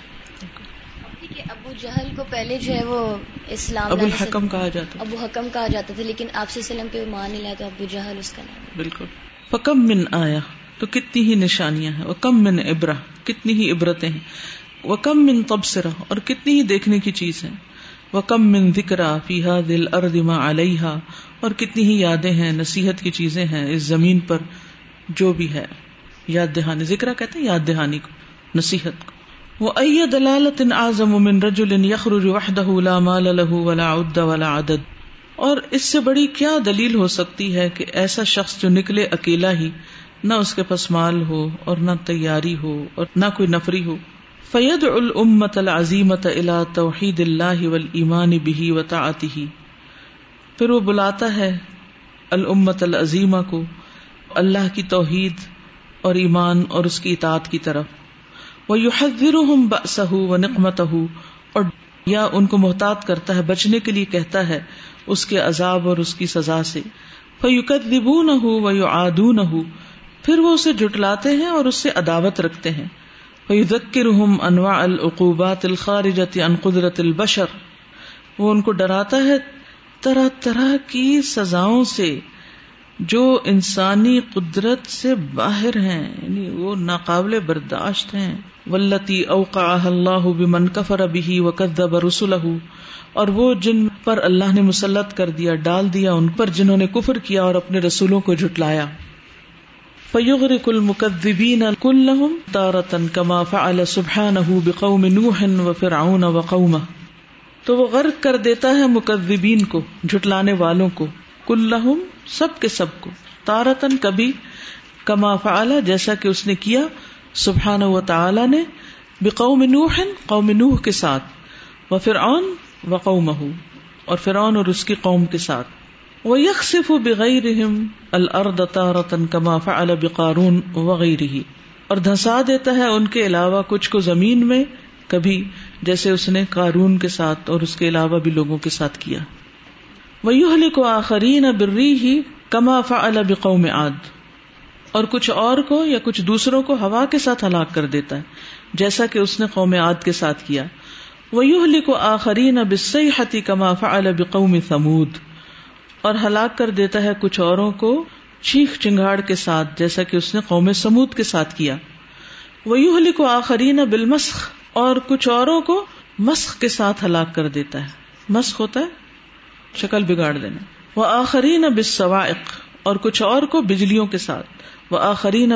Speaker 5: ابو جہل کو پہلے جو ہے وہ اسلام
Speaker 1: ابو الحکم کہا جاتا۔
Speaker 5: ابو حکم کہا جاتا تھا لیکن آپ سے سلم پہ مان نہیں لایا تو ابو جہل اس کا نام۔
Speaker 1: بالکل۔ فکم من آیا تو کتنی ہی نشانیاں ہیں۔ وہ کم من ابرا کتنی ہی عبرتیں ہیں۔ وہ کم من تبصرہ اور کتنی ہی دیکھنے کی چیز ہے وہ کم من ذکرا فیحا دل اردما علیہ اور کتنی ہی یادیں ہیں، نصیحت کی چیزیں ہیں اس زمین پر جو بھی ہے۔ یاد دہانی ذکر کہتے ہیں یاد دہانی کو، نصیحت کو۔ وہ ائی دلالت اعظم من رجل یخرج وحدہ لا مال له ولا عد ولا عدد۔ اور اس سے بڑی کیا دلیل ہو سکتی ہے کہ ایسا شخص جو نکلے اکیلا ہی نہ اس کے پاس مال ہو اور نہ تیاری ہو اور نہ کوئی نفری ہو۔ فید الامت العظیمت الى توحید اللہ والایمان به وطاعته پھر وہ بلاتا ہے الامت العظیمہ کو، اللہ کی توحید اور ایمان اور اس کی اطاعت کی طرف۔ وہ یو حضر سہ و نقمت اور یا ان کو محتاط کرتا ہے، بچنے کے لیے کہتا ہے اس کے عذاب اور اس کی سزا سے۔ فیوقت لبو نہ ہو و یو آدو نہ ہو پھر وہ اسے جٹلاتے ہیں اور اس سے عداوت رکھتے ہیں۔ فیوزکر انواع العقوبات الخارجت ان قدرت البشر، وہ ان کو ڈراتا ہے طرح طرح کی سزاؤں سے جو انسانی قدرت سے باہر ہیں یعنی وہ ناقابل برداشت ہیں۔ ولتی اوقا اللہ بمن کفر ابھی و قدب رسول اور وہ جن پر اللہ نے مسلط کر دیا، ڈال دیا، ان پر جنہوں نے کفر کیا اور اپنے رسولوں کو جٹلایا فیغر کل مقدبین کل تارتن کما فعل سبحانہ بقوم نوح و فرعون و تو وہ غرق کر دیتا ہے مقدبین کو، جھٹلانے والوں کو۔ کل سب کے سب کو۔ تارتن کبھی کما فعلا، جیسا کہ اس نے کیا۔ سبحان و تعالی نے بقوم نوح، قوم نوح کے ساتھ۔ و فرعون و قوم اور فرعون اور اس کی قوم کے ساتھ۔ وہ یکسف بغیر الارض تارتن کما فعل بقارون وغیرہ اور دھسا دیتا ہے ان کے علاوہ کچھ کو زمین میں، کبھی جیسے اس نے کارون کے ساتھ اور اس کے علاوہ بھی لوگوں کے ساتھ کیا۔ وہ کو آخری نہ بری ہی کما بقوم عاد۔ اور کچھ اور کو یا کچھ دوسروں کو ہوا کے ساتھ ہلاک کر دیتا ہے، جیسا کہ اس نے قوم عاد کے ساتھ کیا۔ وہ یو کو آخری نہ بسئی حتی کما فعل بقوم سمود اور ہلاک کر دیتا ہے کچھ اوروں کو چیخ چنگاڑ کے ساتھ، جیسا کہ اس نے قوم سمود کے ساتھ کیا۔ وہ یو کو آخری نہ بالمسخ۔ اور کچھ اوروں کو مسخ کے ساتھ ہلاک کر دیتا ہے۔ مسخ ہوتا ہے، شکل بگاڑ دینا۔ وہ آخری نہ اور کچھ اور کو بجلیوں کے ساتھ۔ وہ آخری نہ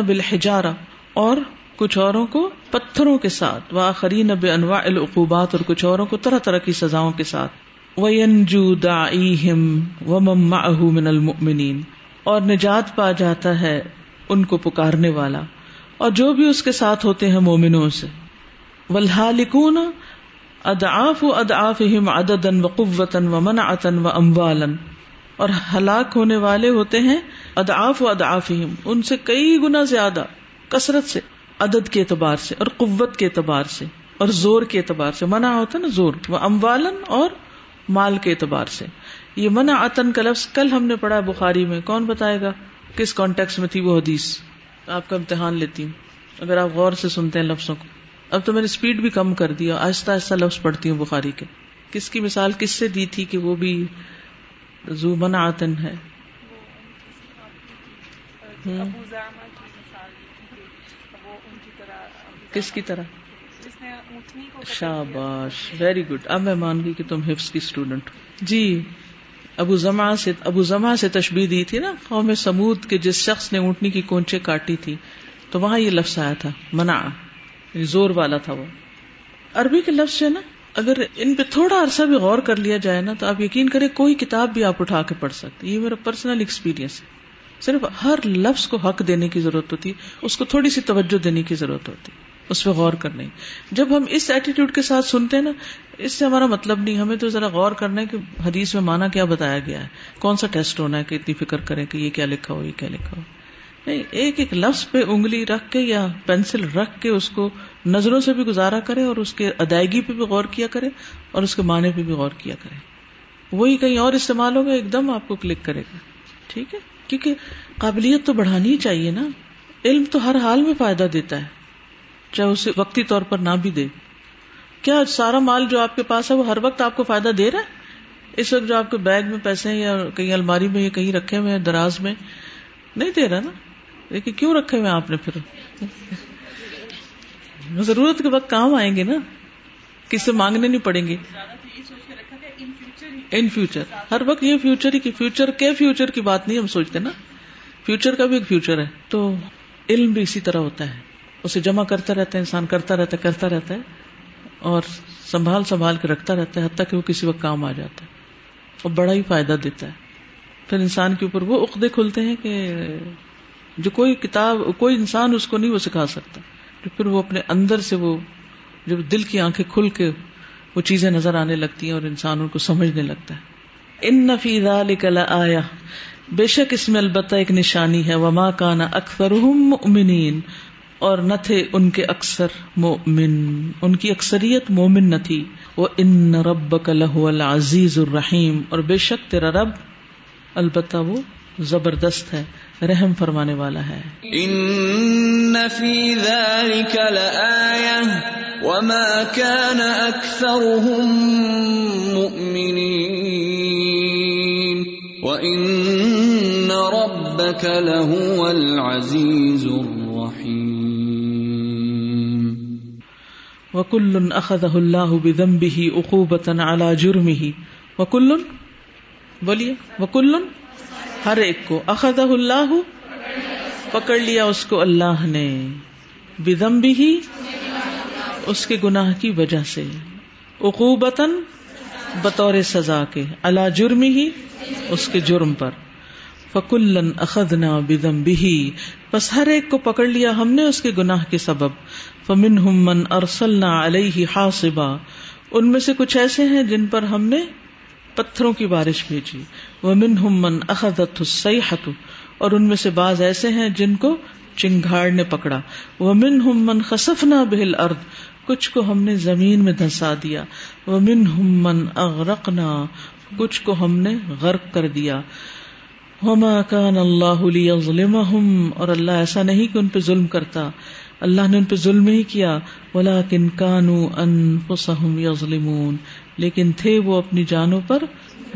Speaker 1: اور کچھ اوروں کو پتھروں کے ساتھ۔ وہ آخری نہ بے انواع العقوبات، اور کچھ اوروں کو طرح طرح کی سزاؤں کے ساتھ۔ وہ انجو و مما من المؤمنین اور نجات پا جاتا ہے ان کو پکارنے والا۔ اور جو بھی اس کے ساتھ ہوتے ہیں مومنوں سے۔ ولحالکون ادآف و ادآف عددن و قوتن و منعتن و اموالن اور ہلاک ہونے والے ہوتے ہیں ادآف و ادآف ان سے کئی گنا زیادہ، کثرت سے، عدد کے اعتبار سے، اور قوت کے اعتبار سے، اور زور کے اعتبار سے۔ منع ہوتا نا زور وہ اموالن اور مال کے اعتبار سے۔ یہ منع عطن کا لفظ کل ہم نے پڑھا بخاری میں، کون بتائے گا؟ کس کانٹیکس میں تھی وہ حدیث؟ آپ کا امتحان لیتی ہوں، اگر آپ غور سے سنتے ہیں لفظوں کو۔ اب تو میں نے اسپیڈ بھی کم کر دیا، آہستہ آہستہ لفظ پڑھتی ہوں بخاری کے۔ کس کی مثال کس سے دی تھی کہ وہ بھی زو آتن ہے؟ کس کی طرح؟ شاباش ویری گڈ اب میں مان گئی کہ تم حفظ کی اسٹوڈنٹ جی ابو زما سے، ابو زما سے تشبیح دی تھی نا، قوم سمود کے جس شخص نے اونٹنی کی کونچے کاٹی تھی، تو وہاں یہ لفظ آیا تھا منع زور والا تھا وہ۔ عربی کے لفظ ہے نا، اگر ان پہ تھوڑا عرصہ بھی غور کر لیا جائے نا، تو آپ یقین کریں کوئی کتاب بھی آپ اٹھا کے پڑھ سکتے۔ یہ میرا پرسنل ایکسپیرئنس ہے۔ صرف ہر لفظ کو حق دینے کی ضرورت ہوتی ہے اس کو تھوڑی سی توجہ دینے کی ضرورت ہوتی ہے اس پہ غور کرنے۔ جب ہم اس ایٹیٹیوڈ کے ساتھ سنتے ہیں نا، اس سے ہمارا مطلب نہیں، ہمیں تو ذرا غور کرنا ہے کہ حدیث میں مانا کیا بتایا گیا ہے۔ کون سا ٹیسٹ ہونا ہے کہ اتنی فکر کریں کہ یہ کیا لکھا ہو، یہ کیا لکھا ہو۔ نہیں، ایک ایک لفظ پہ انگلی رکھ کے یا پینسل رکھ کے اس کو نظروں سے بھی گزارا کرے اور اس کے ادائیگی پہ بھی غور کیا کرے اور اس کے معنی پہ بھی غور کیا کرے۔ وہی کہیں اور استعمال ہوگا، ایک دم آپ کو کلک کرے گا۔ ٹھیک ہے؟ کیونکہ قابلیت تو بڑھانی ہی چاہیے نا۔ علم تو ہر حال میں فائدہ دیتا ہے، چاہے اسے وقتی طور پر نہ بھی دے۔ کیا سارا مال جو آپ کے پاس ہے، وہ ہر وقت آپ کو فائدہ دے رہا ہے؟ اس وقت جو آپ کے بیگ میں پیسے ہیں یا کہیں الماری میں یا کہیں رکھے ہوئے ہیں، دراز میں، نہیں دے رہا نا۔ لیکن کیوں رکھے ہوئے آپ نے پھر؟ ضرورت کے وقت کام آئیں گے نا۔ کس سے مانگنے نہیں پڑیں گے۔ ان فیوچر ہر وقت یہ فیوچر ہی فیوچر کے فیوچر کی بات نہیں ہم سوچتے نا۔ فیوچر کا بھی ایک فیوچر ہے۔ تو علم بھی اسی طرح ہوتا ہے۔ اسے جمع کرتا رہتا ہے، انسان کرتا رہتا ہے، کرتا رہتا ہے۔ اور سنبھال سنبھال کے رکھتا رہتا ہے، حتیٰ کہ وہ کسی وقت کام آ جاتا ہے۔ اور بڑا ہی فائدہ دیتا ہے۔ پھر انسان کے اوپر وہ عقدے کھلتے ہیں کہ جو کوئی کتاب، کوئی انسان اس کو نہیں وہ سکھا سکتا۔ پھر وہ اپنے اندر سے وہ جب دل کی آنکھیں کھل کے وہ چیزیں نظر آنے لگتی ہیں اور انسان ان کو سمجھنے لگتا ہے۔ ان نفی ذالک آیا بے شک اس میں البتہ ایک نشانی ہے۔ وما کانا اکثر مؤمنین اور نہ تھے ان کے اکثر مومن ان کی اکثریت مومن نہ تھی۔ وہ ان رب کا لہ العزیز الرحیم اور بے شک تیرا رب البتہ وہ زبردست ہے۔ رحم فرمانے والا ہے۔
Speaker 2: ان فی ذلك لآیہ وما كان اکثرهم مؤمنین وان ربك لهو العزیز الرحیم
Speaker 1: وکل اخذہ اللہ بذنبه عقوبتا على جرمه۔ وکل بولیے۔ وکل ہر ایک کو اخذہ اللہ، پکڑ لیا اس کو اللہ نے۔ بذنبه اس کے گناہ کی وجہ سے۔ عقوبتا بطور سزا کے۔ اللہ جرم ہی اس کے جرم پر۔ فکلن اخدنا بدم بھی بس ہر ایک کو پکڑ لیا ہم نے اس کے گناہ کے سبب۔ فمن من ارسلنا علیہ حاصبا، ان میں سے کچھ ایسے ہیں جن پر ہم نے پتھروں کی بارش بھیجی۔ وہ من من اخدت السیحت اور ان میں سے بعض ایسے ہیں جن کو چنگاڑ نے پکڑا۔ وہ من من خسفنا بہل ارد کچھ کو ہم نے زمین میں دھسا دیا۔ وہ من من اغرقنا، کچھ کو ہم نے غرق کر دیا۔ وما كان الله ليظلمهم، اور اللہ ایسا نہیں کہ ان پہ ظلم کرتا۔ اللہ نے ان پہ ظلم ہی کیا ولكن كانوا انفسهم يظلمون لیکن تھے وہ اپنی جانوں پر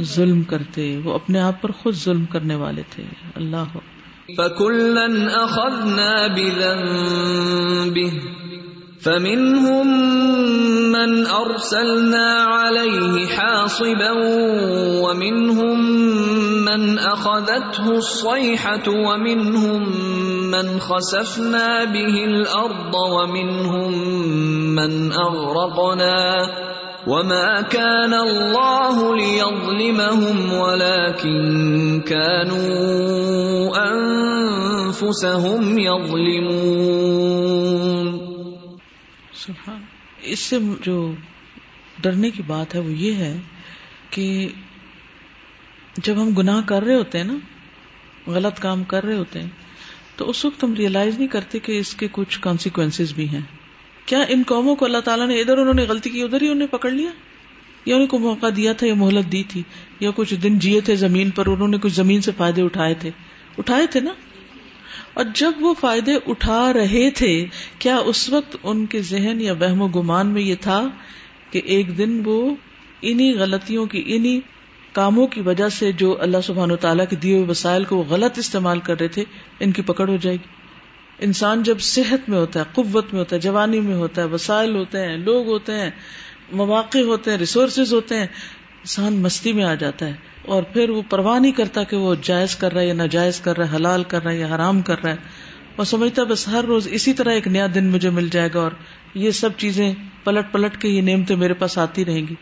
Speaker 1: ظلم کرتے، وہ اپنے آپ پر خود ظلم کرنے والے تھے۔ اللہ۔
Speaker 2: فَكُلًّا أَخَذْنَا بِذَنبِهِ، فمنهم من أرسلنا عليه حاصبا، ومنهم من أخذته الصيحة، ومنهم من خسفنا به الأرض، ومنهم من أغرقنا۔ وما كان الله ليظلمهم ولكن كانوا أنفسهم يظلمون۔
Speaker 1: سبحان اس سے جو ڈرنے کی بات ہے وہ یہ ہے کہ جب ہم گناہ کر رہے ہوتے ہیں نا، غلط کام کر رہے ہوتے ہیں، تو اس وقت ہم ریئلائز نہیں کرتے کہ اس کے کچھ کانسیکوینس بھی ہیں۔ کیا ان قوموں کو اللہ تعالیٰ نے ادھر انہوں نے غلطی کی، ادھر ہی انہیں پکڑ لیا؟ یا انہیں کو موقع دیا تھا، یا مہلت دی تھی، یا کچھ دن جیے تھے زمین پر، انہوں نے کچھ زمین سے فائدے اٹھائے تھے؟ اٹھائے تھے نا؟ اور جب وہ فائدے اٹھا رہے تھے، کیا اس وقت ان کے ذہن یا وہم و گمان میں یہ تھا کہ ایک دن وہ انہی غلطیوں کی، انہی کاموں کی وجہ سے جو اللہ سبحان و تعالیٰ کے دیے ہوئے وسائل کو وہ غلط استعمال کر رہے تھے، ان کی پکڑ ہو جائے گی؟ انسان جب صحت میں ہوتا ہے، قوت میں ہوتا ہے، جوانی میں ہوتا ہے، وسائل ہوتے ہیں، لوگ ہوتے ہیں، مواقع ہوتے ہیں ریسورسز ہوتے ہیں، انسان مستی میں آ جاتا ہے اور پھر وہ پرواہ نہیں کرتا کہ وہ جائز کر رہا ہے یا ناجائز کر رہا ہے، حلال کر رہا ہے یا حرام کر رہا ہے۔ اور سمجھتا بس ہر روز اسی طرح ایک نیا دن مجھے مل جائے گا اور یہ سب چیزیں پلٹ پلٹ کے یہ نعمتیں میرے پاس آتی رہیں گی۔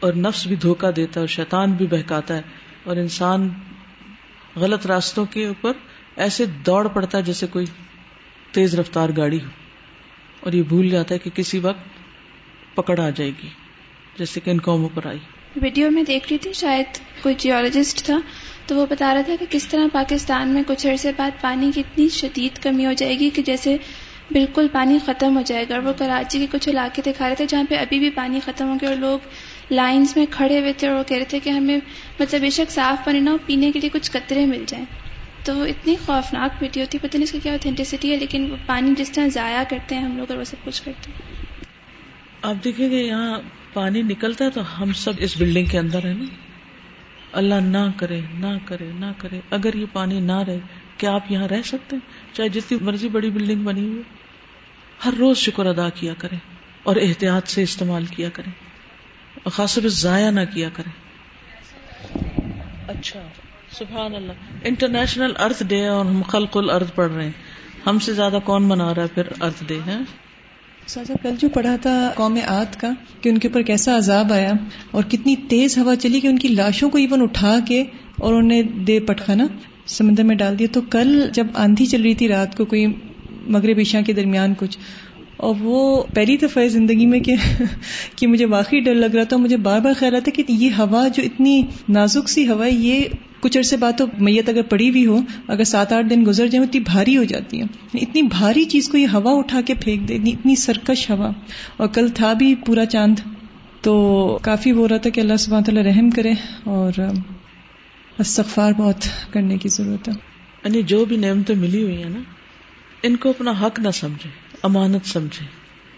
Speaker 1: اور نفس بھی دھوکا دیتا ہے اور شیطان بھی بہکاتا ہے۔ اور انسان غلط راستوں کے اوپر ایسے دوڑ پڑتا ہے جیسے کوئی تیز رفتار گاڑی ہو اور یہ بھول جاتا ہے کہ کسی وقت پکڑ آ جائے گی، جیسے کہ ان قوموں پر آئی۔
Speaker 6: ویڈیو میں دیکھ رہی تھی، شاید کوئی جیولوجسٹ تھا، تو وہ بتا رہا تھا کہ کس طرح پاکستان میں کچھ عرصے بعد پانی کی اتنی شدید کمی ہو جائے گی کہ جیسے بالکل پانی ختم ہو جائے گا۔ اور وہ کراچی کے کچھ علاقے دکھا رہے تھے جہاں پہ ابھی بھی پانی ختم ہو گیا اور لوگ لائنز میں کھڑے ہوئے تھے اور وہ کہہ رہے تھے کہ ہمیں مطلب بے شک صاف پانی نہ ہو، پینے کے لیے کچھ قطرے مل جائیں۔ تو وہ اتنی خوفناک ویڈیو تھی پتہ نہیں اس کی کیا اوتھینٹسٹی ہے، لیکن وہ پانی جس طرح ضائع کرتے ہیں ہم لوگ اور وہ سب کچھ کرتے ہیں۔
Speaker 1: آپ دیکھیں گے یہاں پانی نکلتا ہے تو ہم سب اس بلڈنگ کے اندر ہے نا۔ اللہ نہ کرے نہ کرے نہ کرے۔ اگر یہ پانی نہ رہے، کیا آپ یہاں رہ سکتے ہیں؟ چاہے جتنی مرضی بڑی بلڈنگ بنی ہوئی ہر روز شکر ادا کیا کریں اور احتیاط سے استعمال کیا کریں۔ اور خاص طور پہ ضائع نہ کیا کریں۔ اچھا۔ سبحان اللہ۔ انٹرنیشنل ارتھ ڈے اور ہم خلق الارض پڑھ رہے ہیں۔ ہم سے زیادہ کون منا رہا ہے پھر ارتھ ڈے ہے
Speaker 7: سازا کل جو پڑھا تھا قوم آت کا کہ ان کے اوپر کیسا عذاب آیا اور کتنی تیز ہوا چلی کہ ان کی لاشوں کو ایون اٹھا کے اور انہیں دے پٹخانا سمندر میں ڈال دیا۔ تو کل جب آندھی چل رہی تھی رات کو کوئی مغرب عشاء کے درمیان کچھ اور وہ پہلی دفعہ زندگی میں کہ کہ مجھے واقعی ڈر لگ رہا تھا مجھے بار بار خیال آتا کہ یہ ہوا جو اتنی نازک سی ہوا ہے، یہ کچھ عرصے بعد تو میت اگر پڑی بھی ہو، اگر سات آٹھ دن گزر جائیں، اتنی بھاری ہو جاتی ہے یعنی اتنی بھاری چیز کو یہ ہوا اٹھا کے پھینک دے، اتنی سرکش ہوا۔ اور کل تھا بھی پورا چاند، تو کافی ہو رہا تھا کہ اللہ سبحانہ تعالیٰ رحم کرے اور استغفار بہت کرنے کی ضرورت ہے۔
Speaker 1: یعنی جو بھی نعمتیں ملی ہوئی ہیں نا، ان کو اپنا حق نہ سمجھے۔ امانت سمجھے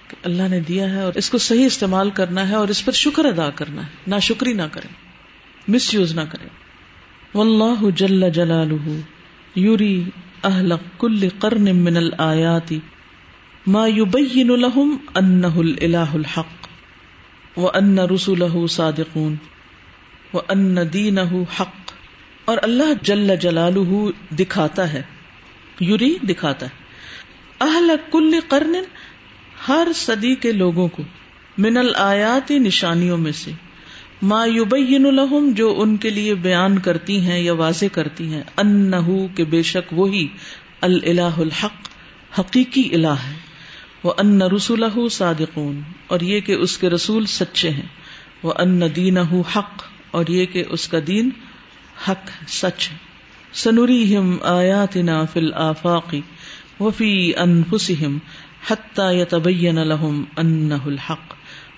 Speaker 1: کہ اللہ نے دیا ہے اور اس کو صحیح استعمال کرنا ہے اور اس پر شکر ادا کرنا ہے۔ نہ شکری نہ کرے مس یوز نہ کرے واللہ جل جلالہ یوری اہل کل قرن من الآیات ما يبین لهم انه الالہ الحق وان رسوله صادقون وان دینه حق۔ اور اللہ جل جلالہ دکھاتا ہے، یوری دکھاتا ہے۔ اہل کل قرن ہر صدی کے لوگوں کو، من الآیاتی نشانیوں میں سے، ما یبین لہم، جو ان کے لیے بیان کرتی ہیں یا واضح کرتی ہیں، انہو، کہ بے شک وہی الہ الحق، حقیقی الہ ہے وہ ان رسول صادقون، اور یہ کہ اس کے رسول سچے ہیں وہ ان دین حق، اور یہ کہ اس کا دین حق، سچ ہے۔ سنوری ہم آیاتنا فی الآفاقی وفی انفسہم حتی یتبین لہم انہ الحق۔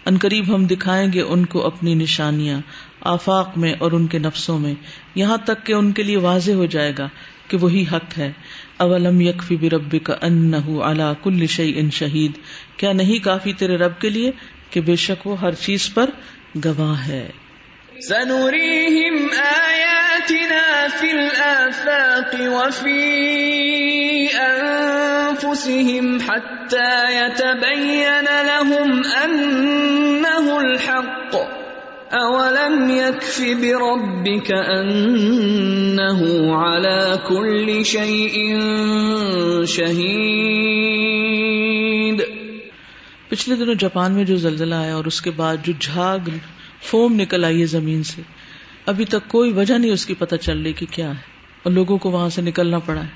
Speaker 1: ان قریب ہم دکھائیں گے ان کو اپنی نشانیاں، آفاق میں اور ان کے نفسوں میں۔ یہاں تک کہ ان کے لیے واضح ہو جائے گا کہ وہی حق ہے۔ اولم یکفی بربک انہ علی کل شیء شہید۔ کیا نہیں کافی تیرے رب کے لیے کہ بے شک وہ ہر چیز پر گواہ ہے۔
Speaker 2: سنريهم آياتنا في الآفاق وفي أنفسهم حتى يتبين لهم أنه الحق أولم يكف بربك أنه على كل شيء شهيد۔
Speaker 1: پچھلے دنوں جاپان میں جو زلزلہ آیا اور اس کے بعد جو جھاگ، فوم نکل آئی ہے زمین سے ابھی تک کوئی وجہ نہیں اس کی پتہ چل رہی کہ کیا ہے۔ اور لوگوں کو وہاں سے نکلنا پڑا ہے۔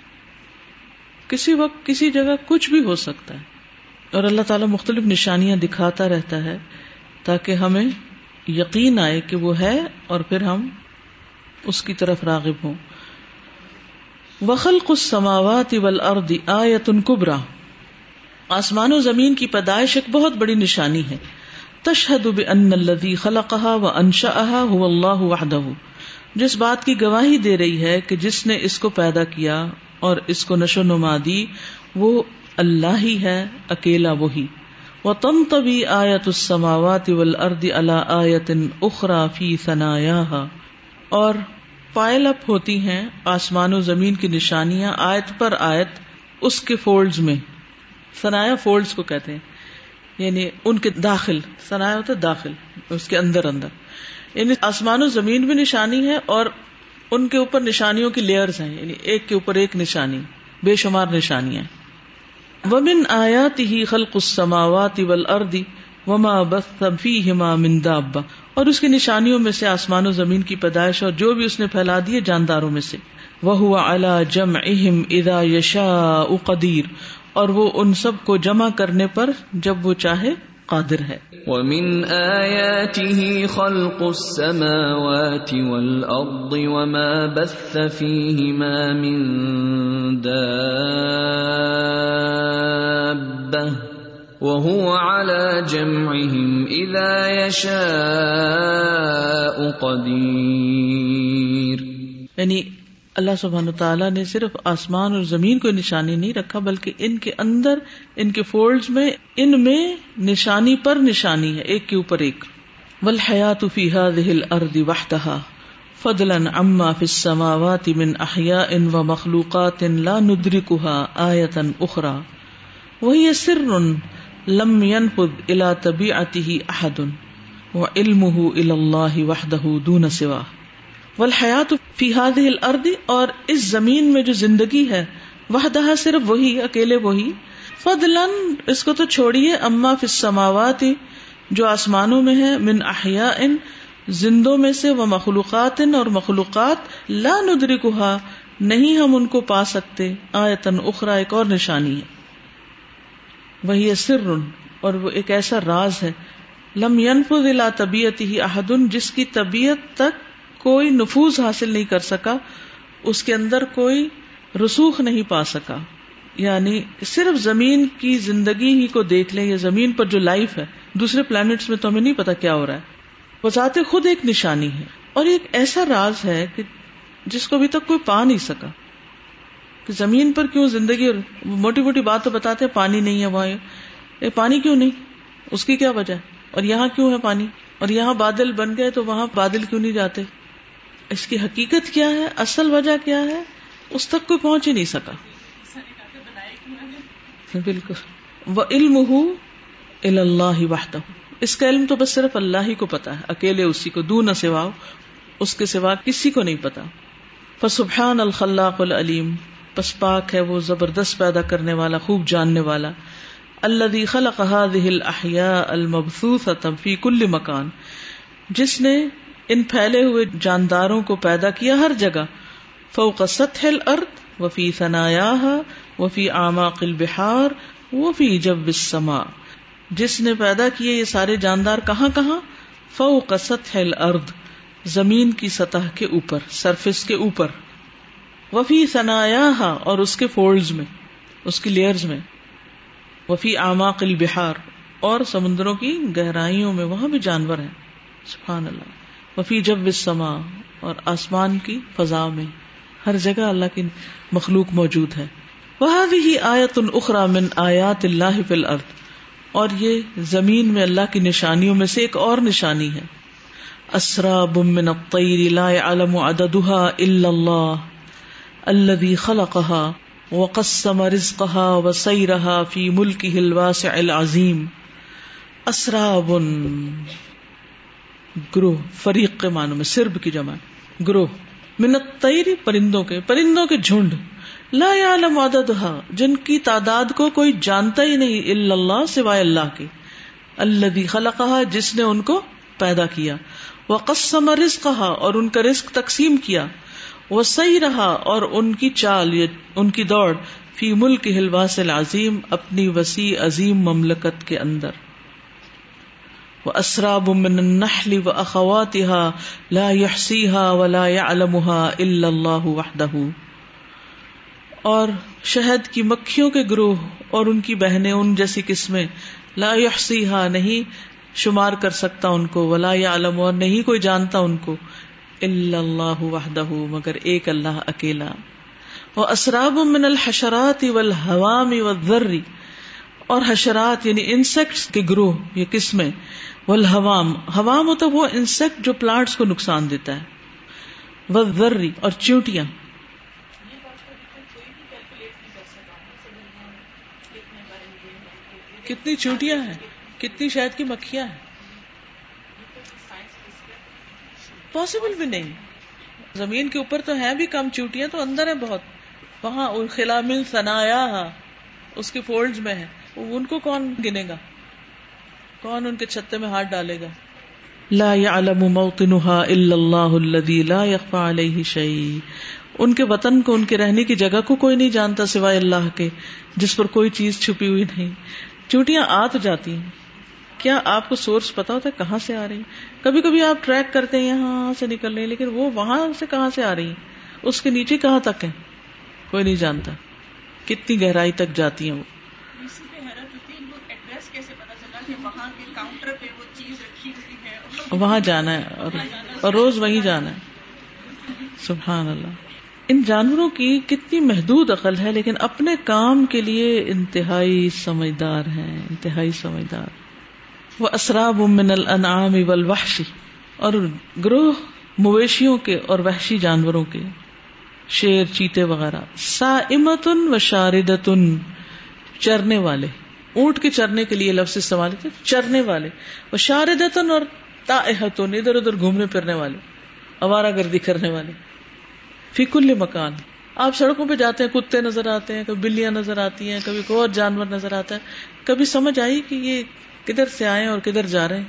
Speaker 1: کسی وقت کسی جگہ کچھ بھی ہو سکتا ہے۔ اور اللہ تعالیٰ مختلف نشانیاں دکھاتا رہتا ہے تاکہ ہمیں یقین آئے کہ وہ ہے اور پھر ہم اس کی طرف راغب ہوں۔ وخل کچھ والارض آیت کبرا آسمان و زمین کی پیدائش ایک بہت بڑی نشانی ہے۔ تشہد بان الذي خلقها وانشاها هو الله وحده جس بات کی گواہی دے رہی ہے کہ جس نے اس کو پیدا کیا اور اس کو نشو نما دی، وہ اللہ ہی ہے، اکیلا وہی۔ وتنطوي آیت السماوات والارض على آیت اخرى في ثناياها اور پائل اپ ہوتی ہیں آسمان و زمین کی نشانیاں آیت پر آیت اس کے فولڈز میں۔ ثنایا فولڈز کو کہتے ہیں۔ یعنی ان کے داخل سنایا ہوتا داخل، اس کے اندر اندر۔ یعنی آسمان و زمین بھی نشانی ہے اور ان کے اوپر نشانیوں کی لیئرز ہیں۔ یعنی ایک کے اوپر ایک نشانی، بے شمار نشانیاں۔ ومن آیات ہی خلق السماوات والارض وما بث فیہما من دابہ اور اس کی نشانیوں میں سے آسمان و زمین کی پیدائش اور جو بھی اس نے پھیلا دیے جانداروں میں سے۔ وہ الا جم اہم ادا یشا قدیر اور وہ ان سب کو جمع کرنے پر جب وہ چاہے قادر ہے۔
Speaker 2: ومن آياته خلق السماوات والأرض وما بث فيهما من دابة وهو على جمعهم إذا يشاء قدير۔
Speaker 1: یعنی اللہ سبحانہ تعالیٰ نے صرف آسمان اور زمین کو نشانی نہیں رکھا، بلکہ ان کے اندر، ان کے فولڈز میں، ان میں نشانی پر نشانی ہے، ایک کے اوپر ایک۔ ول حیات فی هذه الارض وحدها فضلا عما في السماوات من احیاء و مخلوقات لا ندركها آیتا اخرى وهي سر لم ينفذ الى طبيعته احد وعلمه الى الله وحده دون سواه۔ والحیات فی هذه الارض، اور اس زمین میں جو زندگی ہے، وحدہ صرف وہی، اکیلے وہی۔ فضلا اس کو تو چھوڑیے، اما فی السماوات، جو آسمانوں میں ہے، من احیاء، زندوں میں سے وہ مخلوقات، اور مخلوقات لا ندرکها نہیں ہم ان کو پا سکتے۔ آیتن اخرى ایک اور نشانی ہے۔ وہی سر، اور وہ ایک ایسا راز ہے۔ لم ينفذ الى طبیعته احد، جس کی طبیعت تک کوئی نفوذ حاصل نہیں کر سکا، اس کے اندر کوئی رسوخ نہیں پا سکا۔ یعنی صرف زمین کی زندگی ہی کو دیکھ لیں، یا زمین پر جو لائف ہے، دوسرے پلانٹس میں تو ہمیں نہیں پتا کیا ہو رہا ہے۔ وہ ذات خود ایک نشانی ہے۔ اور ایک ایسا راز ہے کہ جس کو ابھی تک کوئی پا نہیں سکا۔ کہ زمین پر کیوں زندگی اور موٹی موٹی بات تو بتاتے ہیں، پانی نہیں ہے وہاں۔ پانی کیوں نہیں؟ اس کی کیا وجہ اور یہاں کیوں ہے پانی؟ اور یہاں بادل بن گئے تو وہاں بادل کیوں نہیں جاتے؟ اس کی حقیقت کیا ہے؟ اصل وجہ کیا ہے؟ اس تک کوئی پہنچ ہی نہیں سکا۔ بالکل۔ وہ علم اللہ واہتا اس کا علم تو بس صرف اللہ ہی کو پتا ہے۔ اکیلے اسی کو دو نہ سوا اس کے سوا کسی کو نہیں پتا۔ فسبحان الخلاق العلیم پس پاک ہے وہ زبردست پیدا کرنے والا، خوب جاننے والا۔ اللہ خلق هذه الاحياء المبثوثه في كل مکان جس نے ان پھیلے ہوئے جانداروں کو پیدا کیا ہر جگہ۔ فوق سطح الارض، وفی ثنایا وفی اعماق البحار، وفی جب السماء۔ جس نے پیدا کیے یہ سارے جاندار کہاں کہاں؟ فوق سطح الارض، زمین کی سطح کے اوپر سرفس کے اوپر۔ وفی ثنایا اور اس کے فولڈز میں، اس کی لیئرز میں۔ وفی اعماق البحار اور سمندروں کی گہرائیوں میں، وہاں بھی جانور ہیں۔ سبحان اللہ۔ وفی جب سما اور آسمان کی فضا میں ہر جگہ اللہ کی مخلوق موجود ہے۔ وہ بھی آیت الخرا من آیات اللہ فل ارد اور یہ زمین میں اللہ کی نشانیوں میں سے ایک اور نشانی ہے۔ اسرا بمن الطیر لا يعلم عددها الا اللہ۔ الذي خلقها وقسم رزقها وسيرها في ملكه الواسع العظيم۔ اسراب گروہ، فریق کے معنوں میں، سرب کی جمع۔ گروہ منت تیری پرندوں کے پرندوں کے جھنڈ۔ لا عالم جن کی تعداد کو کوئی جانتا ہی نہیں اللہ، سوائے اللہ کے۔ اللہ خلق جس نے ان کو پیدا کیا۔ وہ قسم رزق اور ان کا رزق تقسیم کیا۔ وہ صحیح رہا اور ان کی چال ان کی دوڑ۔ فی ملک ہلواس العظیم، اپنی وسیع عظیم مملکت کے اندر۔ اسراب من النحل و اخواتها لا يحصيها ولا يعلمها الا الله وحده. اور شہد کی مکھیوں کے گروہ اور ان کی بہنیں ان جیسی قسمیں لا يحصيها نہیں شمار کر سکتا ان کو، ولا يعلم اور نہیں کوئی جانتا ان کو الا الله وحده، مگر ایک اللہ اکیلا. وہ اسراب من الحشرات والهوام والذر. اور حشرات یعنی انسیکٹس کے گروہ، یہ قسمیں والحوام حوام ہوتا وہ انسیکٹ جو پلانٹس کو نقصان دیتا ہے. وہ ذری اور چیوٹیاں کتنی چوٹیاں ہیں؟ کتنی شہد کی مکھیاں ہیں؟ پاسبل بھی نہیں. زمین کے اوپر تو ہیں بھی کم چوٹیاں تو اندر ہیں بہت. وہاں خلا مل سنایا اس کے فولڈ میں ہے ان کو کون گنے گا کون ان کے چھتے میں ہاتھ ڈالے گا؟ لا يعلم موطنها الا الله الذي لا يخفى عليه شيء ان کے وطن کو ان کے رہنے کی جگہ کو کوئی نہیں جانتا سوائے اللہ کے جس پر کوئی چیز چھپی ہوئی نہیں۔ چوٹیاں آ تو جاتی ہیں۔ کیا آپ کو سورس پتا ہوتا ہے کہاں سے آ رہی ہیں؟ کبھی کبھی آپ ٹریک کرتے ہیں یہاں سے نکل رہے ہیں لیکن وہ وہاں سے کہاں سے آ رہی ہیں؟ اس کے نیچے کہاں تک ہے کوئی نہیں جانتا۔ کتنی گہرائی تک جاتی ہیں وہ۔ وہاں جانا ہے اور روز وہیں جانا ہے۔ سبحان اللہ۔ ان جانوروں کی کتنی محدود عقل ہے لیکن اپنے کام کے لیے انتہائی سمجھدار ہیں انتہائی سمجھدار۔ وہ اسراب من الانعام والوحشی اور گروہ مویشیوں کے اور وحشی جانوروں کے۔ شیر چیتے وغیرہ۔ سا امتن و شاردتن چرنے والے۔ اونٹ کے چرنے کے لیے لفظ استعمال تھے چرنے والے۔ وہ شاردتن اور تاحتن ادھر ادھر گھومنے پھرنے والے اوارا گردی کرنے والے۔ فی کل مکان۔ آپ سڑکوں پہ جاتے ہیں، کتے نظر آتے ہیں، کبھی بلیاں نظر آتی ہیں، کبھی کوئی اور جانور نظر آتا ہے۔ کبھی سمجھ آئی کہ یہ کدھر سے آئے اور کدھر جا رہے ہیں؟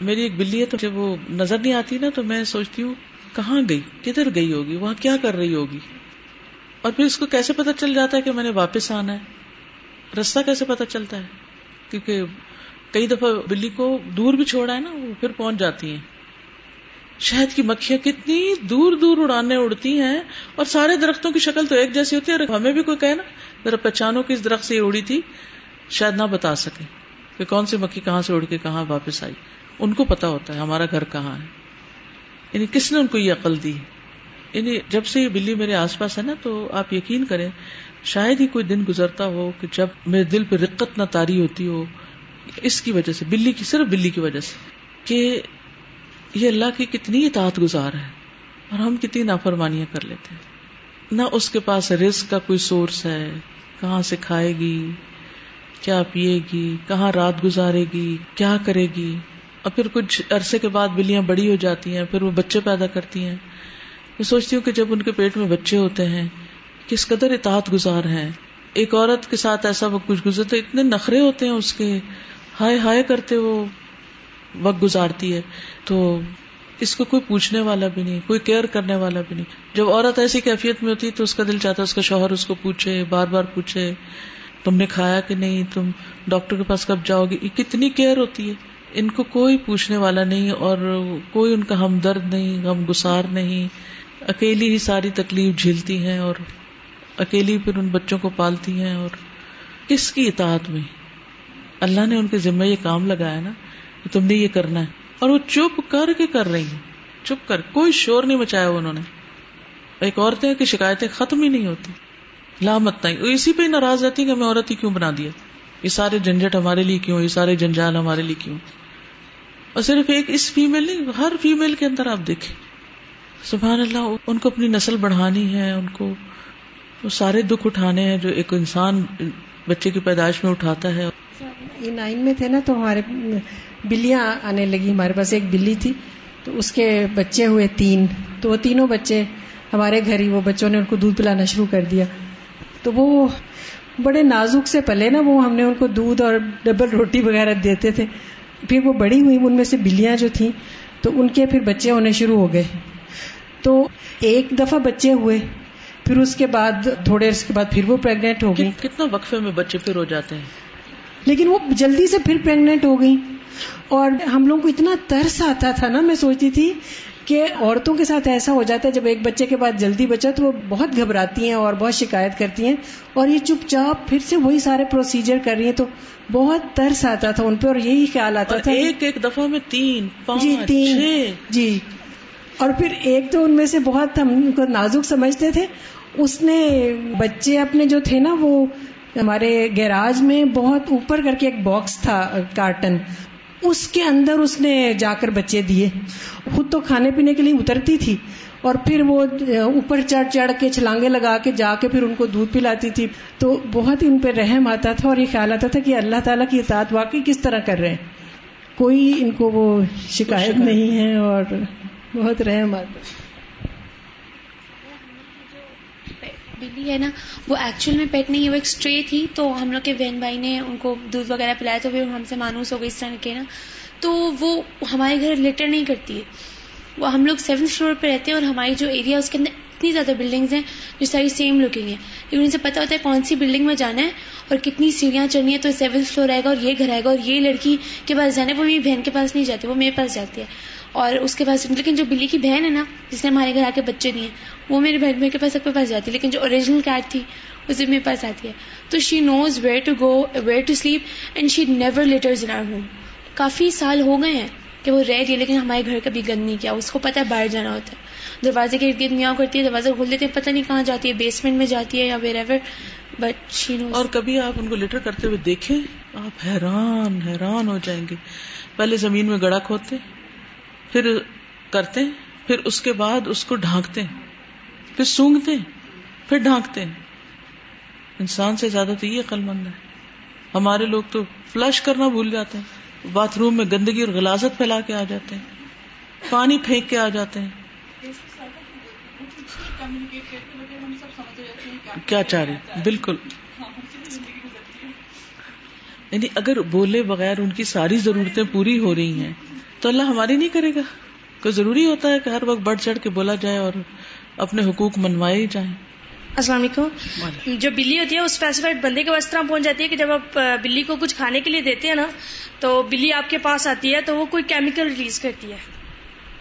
Speaker 1: میری ایک بلی ہے تو جب وہ نظر نہیں آتی نا تو میں سوچتی ہوں، کہاں گئی؟ کدھر گئی ہوگی؟ وہاں کیا کر رہی ہوگی؟ اور پھر اس کو کیسے پتا چل جاتا ہے کہ میں نے واپس آنا ہے؟ رستہ کیسے پتا چلتا ہے؟ کیونکہ کئی دفعہ بلی کو دور بھی چھوڑا ہے نا، وہ پھر پہنچ جاتی ہیں۔ شہد کی مکھیاں کتنی دور دور اڑانے اڑتی ہیں اور سارے درختوں کی شکل تو ایک جیسی ہوتی ہے۔ اور ہمیں بھی کوئی کہے نا، ذرا پہچانو کہ اس درخت سے اڑی تھی۔ شاید نہ بتا سکے کہ کون سی مکھی کہاں سے اڑ کے کہاں واپس آئی۔ ان کو پتا ہوتا ہے ہمارا گھر کہاں ہے۔ یعنی کس نے ان کو یہ عقل دی؟ یعنی جب سے یہ بلی میرے آس پاس ہے نا، تو آپ یقین کریں شاید ہی کوئی دن گزرتا ہو کہ جب میرے دل پہ رقت نہ تاری ہوتی ہو، اس کی وجہ سے، بلی کی، صرف بلی کی وجہ سے، کہ یہ اللہ کی کتنی اطاعت گزار ہے اور ہم کتنی نافرمانیاں کر لیتے ہیں۔ نہ اس کے پاس رزق کا کوئی سورس ہے، کہاں سے کھائے گی، کیا پیے گی، کہاں رات گزارے گی، کیا کرے گی۔ اور پھر کچھ عرصے کے بعد بلیاں بڑی ہو جاتی ہیں، پھر وہ بچے پیدا کرتی ہیں۔ میں سوچتی ہوں کہ جب ان کے پیٹ میں بچے ہوتے ہیں کس قدر اطاعت گزار ہیں۔ ایک عورت کے ساتھ ایسا وقت کچھ گزرتے اتنے نخرے ہوتے ہیں اس کے۔ ہائے ہائے کرتے وہ وقت گزارتی ہے۔ تو اس کو کوئی پوچھنے والا بھی نہیں، کوئی کیئر کرنے والا بھی نہیں۔ جب عورت ایسی کیفیت میں ہوتی تو اس کا دل چاہتا ہے اس کا شوہر اس کو پوچھے، بار بار پوچھے، تم نے کھایا کہ نہیں؟ تم ڈاکٹر کے پاس کب جاؤ گی کتنی کیئر ہوتی ہے۔ ان کو کوئی پوچھنے والا نہیں اور کوئی ان کا ہمدرد نہیں غم گسار نہیں۔ اکیلی ہی ساری تکلیف جھیلتی ہیں اور اکیلی پھر ان بچوں کو پالتی ہیں اور کس کی اطاعت میں اللہ نے ان کے ذمہ یہ کام لگایا نا کہ تم نے یہ کرنا ہے اور وہ چپ کر کے کر رہی ہیں۔ چپ کر، کوئی شور نہیں مچایا انہوں نے۔ ایک عورتیں کی شکایتیں ختم ہی نہیں ہوتی۔ لامت نہیں اسی پہ ناراض رہتی کہ میں عورت ہی کیوں بنا دیا؟ یہ سارے جھنجٹ ہمارے لیے کیوں؟ یہ سارے جنجال ہمارے لیے کیوں؟ اور صرف ایک اس فیمل نہیں، ہر فیمل کے اندر آپ دیکھیں۔ سبحان اللہ، ان کو اپنی نسل بڑھانی ہے، ان کو وہ سارے دکھ اٹھانے ہیں جو ایک انسان بچے کی پیدائش میں اٹھاتا ہے۔
Speaker 8: یہ نائن میں تھے نا تو ہمارے بلیاں آنے لگی۔ ہمارے پاس ایک بلی تھی تو اس کے بچے ہوئے تین۔ تو وہ تینوں بچے ہمارے گھر ہی، وہ بچوں نے ان کو دودھ پلانا شروع کر دیا۔ تو وہ بڑے نازک سے پلے نا، وہ ہم نے ان کو دودھ اور ڈبل روٹی وغیرہ دیتے تھے۔ پھر وہ بڑی ہوئی، ان میں سے بلیاں جو تھیں، تو ان کے پھر بچے ہونے شروع ہو گئے۔ تو ایک دفعہ بچے ہوئے پھر اس کے بعد تھوڑے عرصے کے بعد پھر وہ پیگنٹ ہو گئی۔
Speaker 1: کتنا وقفے میں بچے پھر ہو جاتے ہیں؟
Speaker 8: لیکن وہ جلدی سے پھر پیگنٹ ہو گئی۔ اور ہم لوگوں کو اتنا ترس آتا تھا نا میں سوچتی تھی کہ عورتوں کے ساتھ ایسا ہو جاتا ہے جب ایک بچے کے بعد جلدی بچا تو وہ بہت گھبراتی ہیں اور بہت شکایت کرتی ہیں۔ اور یہ چپ چاپ پھر سے وہی سارے پروسیجر کر رہی ہیں تو بہت ترس آتا تھا ان پہ اور یہی خیال آتا تھا۔
Speaker 1: ایک ایک دفعہ میں تین
Speaker 8: جی تین۔ جی۔ اور پھر ایک تو ان میں سے بہت ہم کو نازک سمجھتے تھے اس نے بچے اپنے جو تھے نا وہ ہمارے گیراج میں بہت اوپر کر کے ایک باکس تھا کارٹن۔ اس کے اندر اس نے جا کر بچے دیے۔ خود تو کھانے پینے کے لیے اترتی تھی اور پھر وہ اوپر چڑھ چڑھ کے چھلانگے لگا کے جا کے پھر ان کو دودھ پلاتی تھی۔ تو بہت ان پہ رحم آتا تھا اور یہ خیال آتا تھا کہ اللہ تعالیٰ کی اطاعت واقعی کس طرح کر رہے ہیں۔ کوئی ان کو وہ شکایت نہیں ہے اور بہت رحم آتا
Speaker 5: بلی ہے نا، وہ ایکچوئل میں پیٹ نہیں ہے، وہ ایک اسٹرے تھی، تو ہم لوگ کے وین بھائی نے ان کو دودھ وغیرہ پلایا، تو پھر ہم سے مانوس ہو گئی اس طرح کے نا۔ تو وہ ہمارے گھر لیٹر نہیں کرتی ہے۔ وہ ہم لوگ سیونتھ فلور پہ رہتے ہیں اور ہماری جو ایریا اس کے اندر اتنی زیادہ بلڈنگز ہیں جو ساری سیم لکنگ ہیں۔ لیکن ان سے پتا ہوتا ہے کون سی بلڈنگ میں جانا ہے اور کتنی سیڑھیاں چڑھنی ہے تو سیون فلور آئے گا اور یہ گھر آئے گا اور یہ لڑکی کے پاس جانا ہے، وہ میری بہن کے پاس نہیں جاتی، وہ میرے پاس جاتی ہے۔ اور اس کے پاس لیکن جو بلی کی بہن ہے نا، جس نے ہمارے گھر آ کے بچے دیے، وہ میرے بہن بہن کے پاس سب کے پاس جاتی ہے، لیکن جو اوریجنل کیٹ تھی، اسے میرے پاس آتی ہے۔ تو she knows where to go where to sleep and she never loiters in our home کافی سال ہو گئے ہیں کہ وہ رہ گئی لیکن ہمارے گھر کبھی گند نہیں کیا۔ اس کو پتا ہے باہر جانا ہوتا ہے۔ دروازے کے ارد گرد میاں کرتی ہے، دروازہ کھول دیتے پتہ نہیں کہاں جاتی ہے بیسمنٹ میں جاتی ہے یا ویر ایور بٹ شی نوز
Speaker 1: اور کبھی آپ ان کو لیٹر کرتے ہوئے دیکھیں، آپ حیران حیران ہو جائیں گے۔ پہلے زمین میں گڑا کھودتے پھر کرتے پھر اس کے بعد اس کو ڈھانکتے پھر سونگتے پھر ڈھانکتے انسان سے زیادہ تو یہ عقل مند ہے۔ ہمارے لوگ تو فلش کرنا بھول جاتے ہیں۔ باتھ روم میں گندگی اور غلازت پھیلا کے آ جاتے ہیں۔ پانی پھینک کے آ جاتے ہیں۔ کیا چاہ رہے بالکل۔ یعنی اگر بولے بغیر ان کی ساری ضرورتیں پوری ہو رہی ہیں تو اللہ ہماری نہیں کرے گا۔ کوئی ضروری ہوتا ہے کہ ہر وقت بڑھ چڑھ کے بولا جائے اور اپنے حقوق منوائے ہی جائیں۔
Speaker 9: السلام علیکم۔ جو بلی ہوتی ہے اس اسپیسیفائڈ بندے کے پاس طرح پہنچ جاتی ہے کہ جب آپ بلی کو کچھ کھانے کے لیے دیتے ہیں نا تو بلی آپ کے پاس آتی ہے تو وہ کوئی کیمیکل ریلیز کرتی ہے۔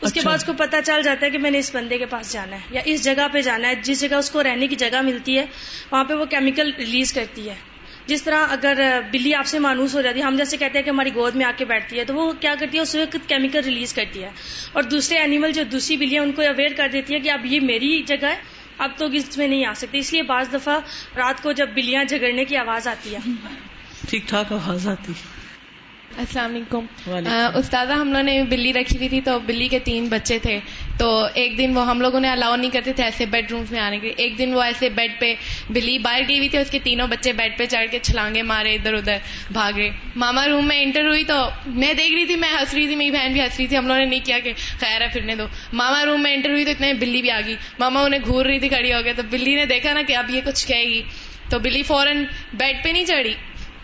Speaker 9: اس کے
Speaker 1: اچھا۔
Speaker 9: بعد اس کو پتا چل جاتا ہے کہ میں نے اس بندے کے پاس جانا ہے یا اس جگہ پہ جانا ہے جس جگہ اس کو رہنے کی جگہ ملتی ہے وہاں پہ وہ کیمیکل ریلیز کرتی ہے۔ جس طرح اگر بلی آپ سے مانوس ہو جاتی ہے، ہم جیسے کہتے ہیں کہ ہماری گود میں آ کے بیٹھتی ہے، تو وہ کیا کرتی ہے، اس وقت کیمیکل ریلیز کرتی ہے۔ اور دوسرے اینیمل جو دوسری بلیاں ان کو اویئر کر دیتی ہے کہ اب یہ میری جگہ ہے، اب تو اس میں نہیں آ سکتی اس لیے بعض دفعہ رات کو جب بلیاں جھگڑنے کی آواز آتی ہے۔
Speaker 1: ٹھیک ٹھاک آواز آتی۔
Speaker 10: ہے السلام علیکم۔ استاذہ ہم لوگوں نے بلی رکھی ہوئی تھی تو بلی کے تین بچے تھے۔ تو ایک دن وہ ہم لوگوں نے الاؤ نہیں کرتے تھے ایسے بیڈ رومس میں آنے کے ایک دن وہ ایسے بیڈ پہ بلی باہر ٹی وی تھی اس کے تینوں بچے بیڈ پہ چڑھ کے چھلانگے مارے ادھر ادھر بھاگے۔ ماما روم میں انٹر ہوئی تو میں دیکھ رہی تھی میں ہنس رہی تھی میری بہن بھی ہنس رہی تھی۔ ہم لوگوں نے نہیں کیا کہ خیر ہے پھرنے دو۔ ماما روم میں انٹر ہوئی تو اتنے بلی بھی آ گئی۔ ماما انہیں گھور رہی تھی کھڑی ہو گئے۔ تو بلی نے دیکھا نا کہ اب یہ کچھ کہے گی۔ تو بلی فوراً بیڈ پہ نہیں چڑھی۔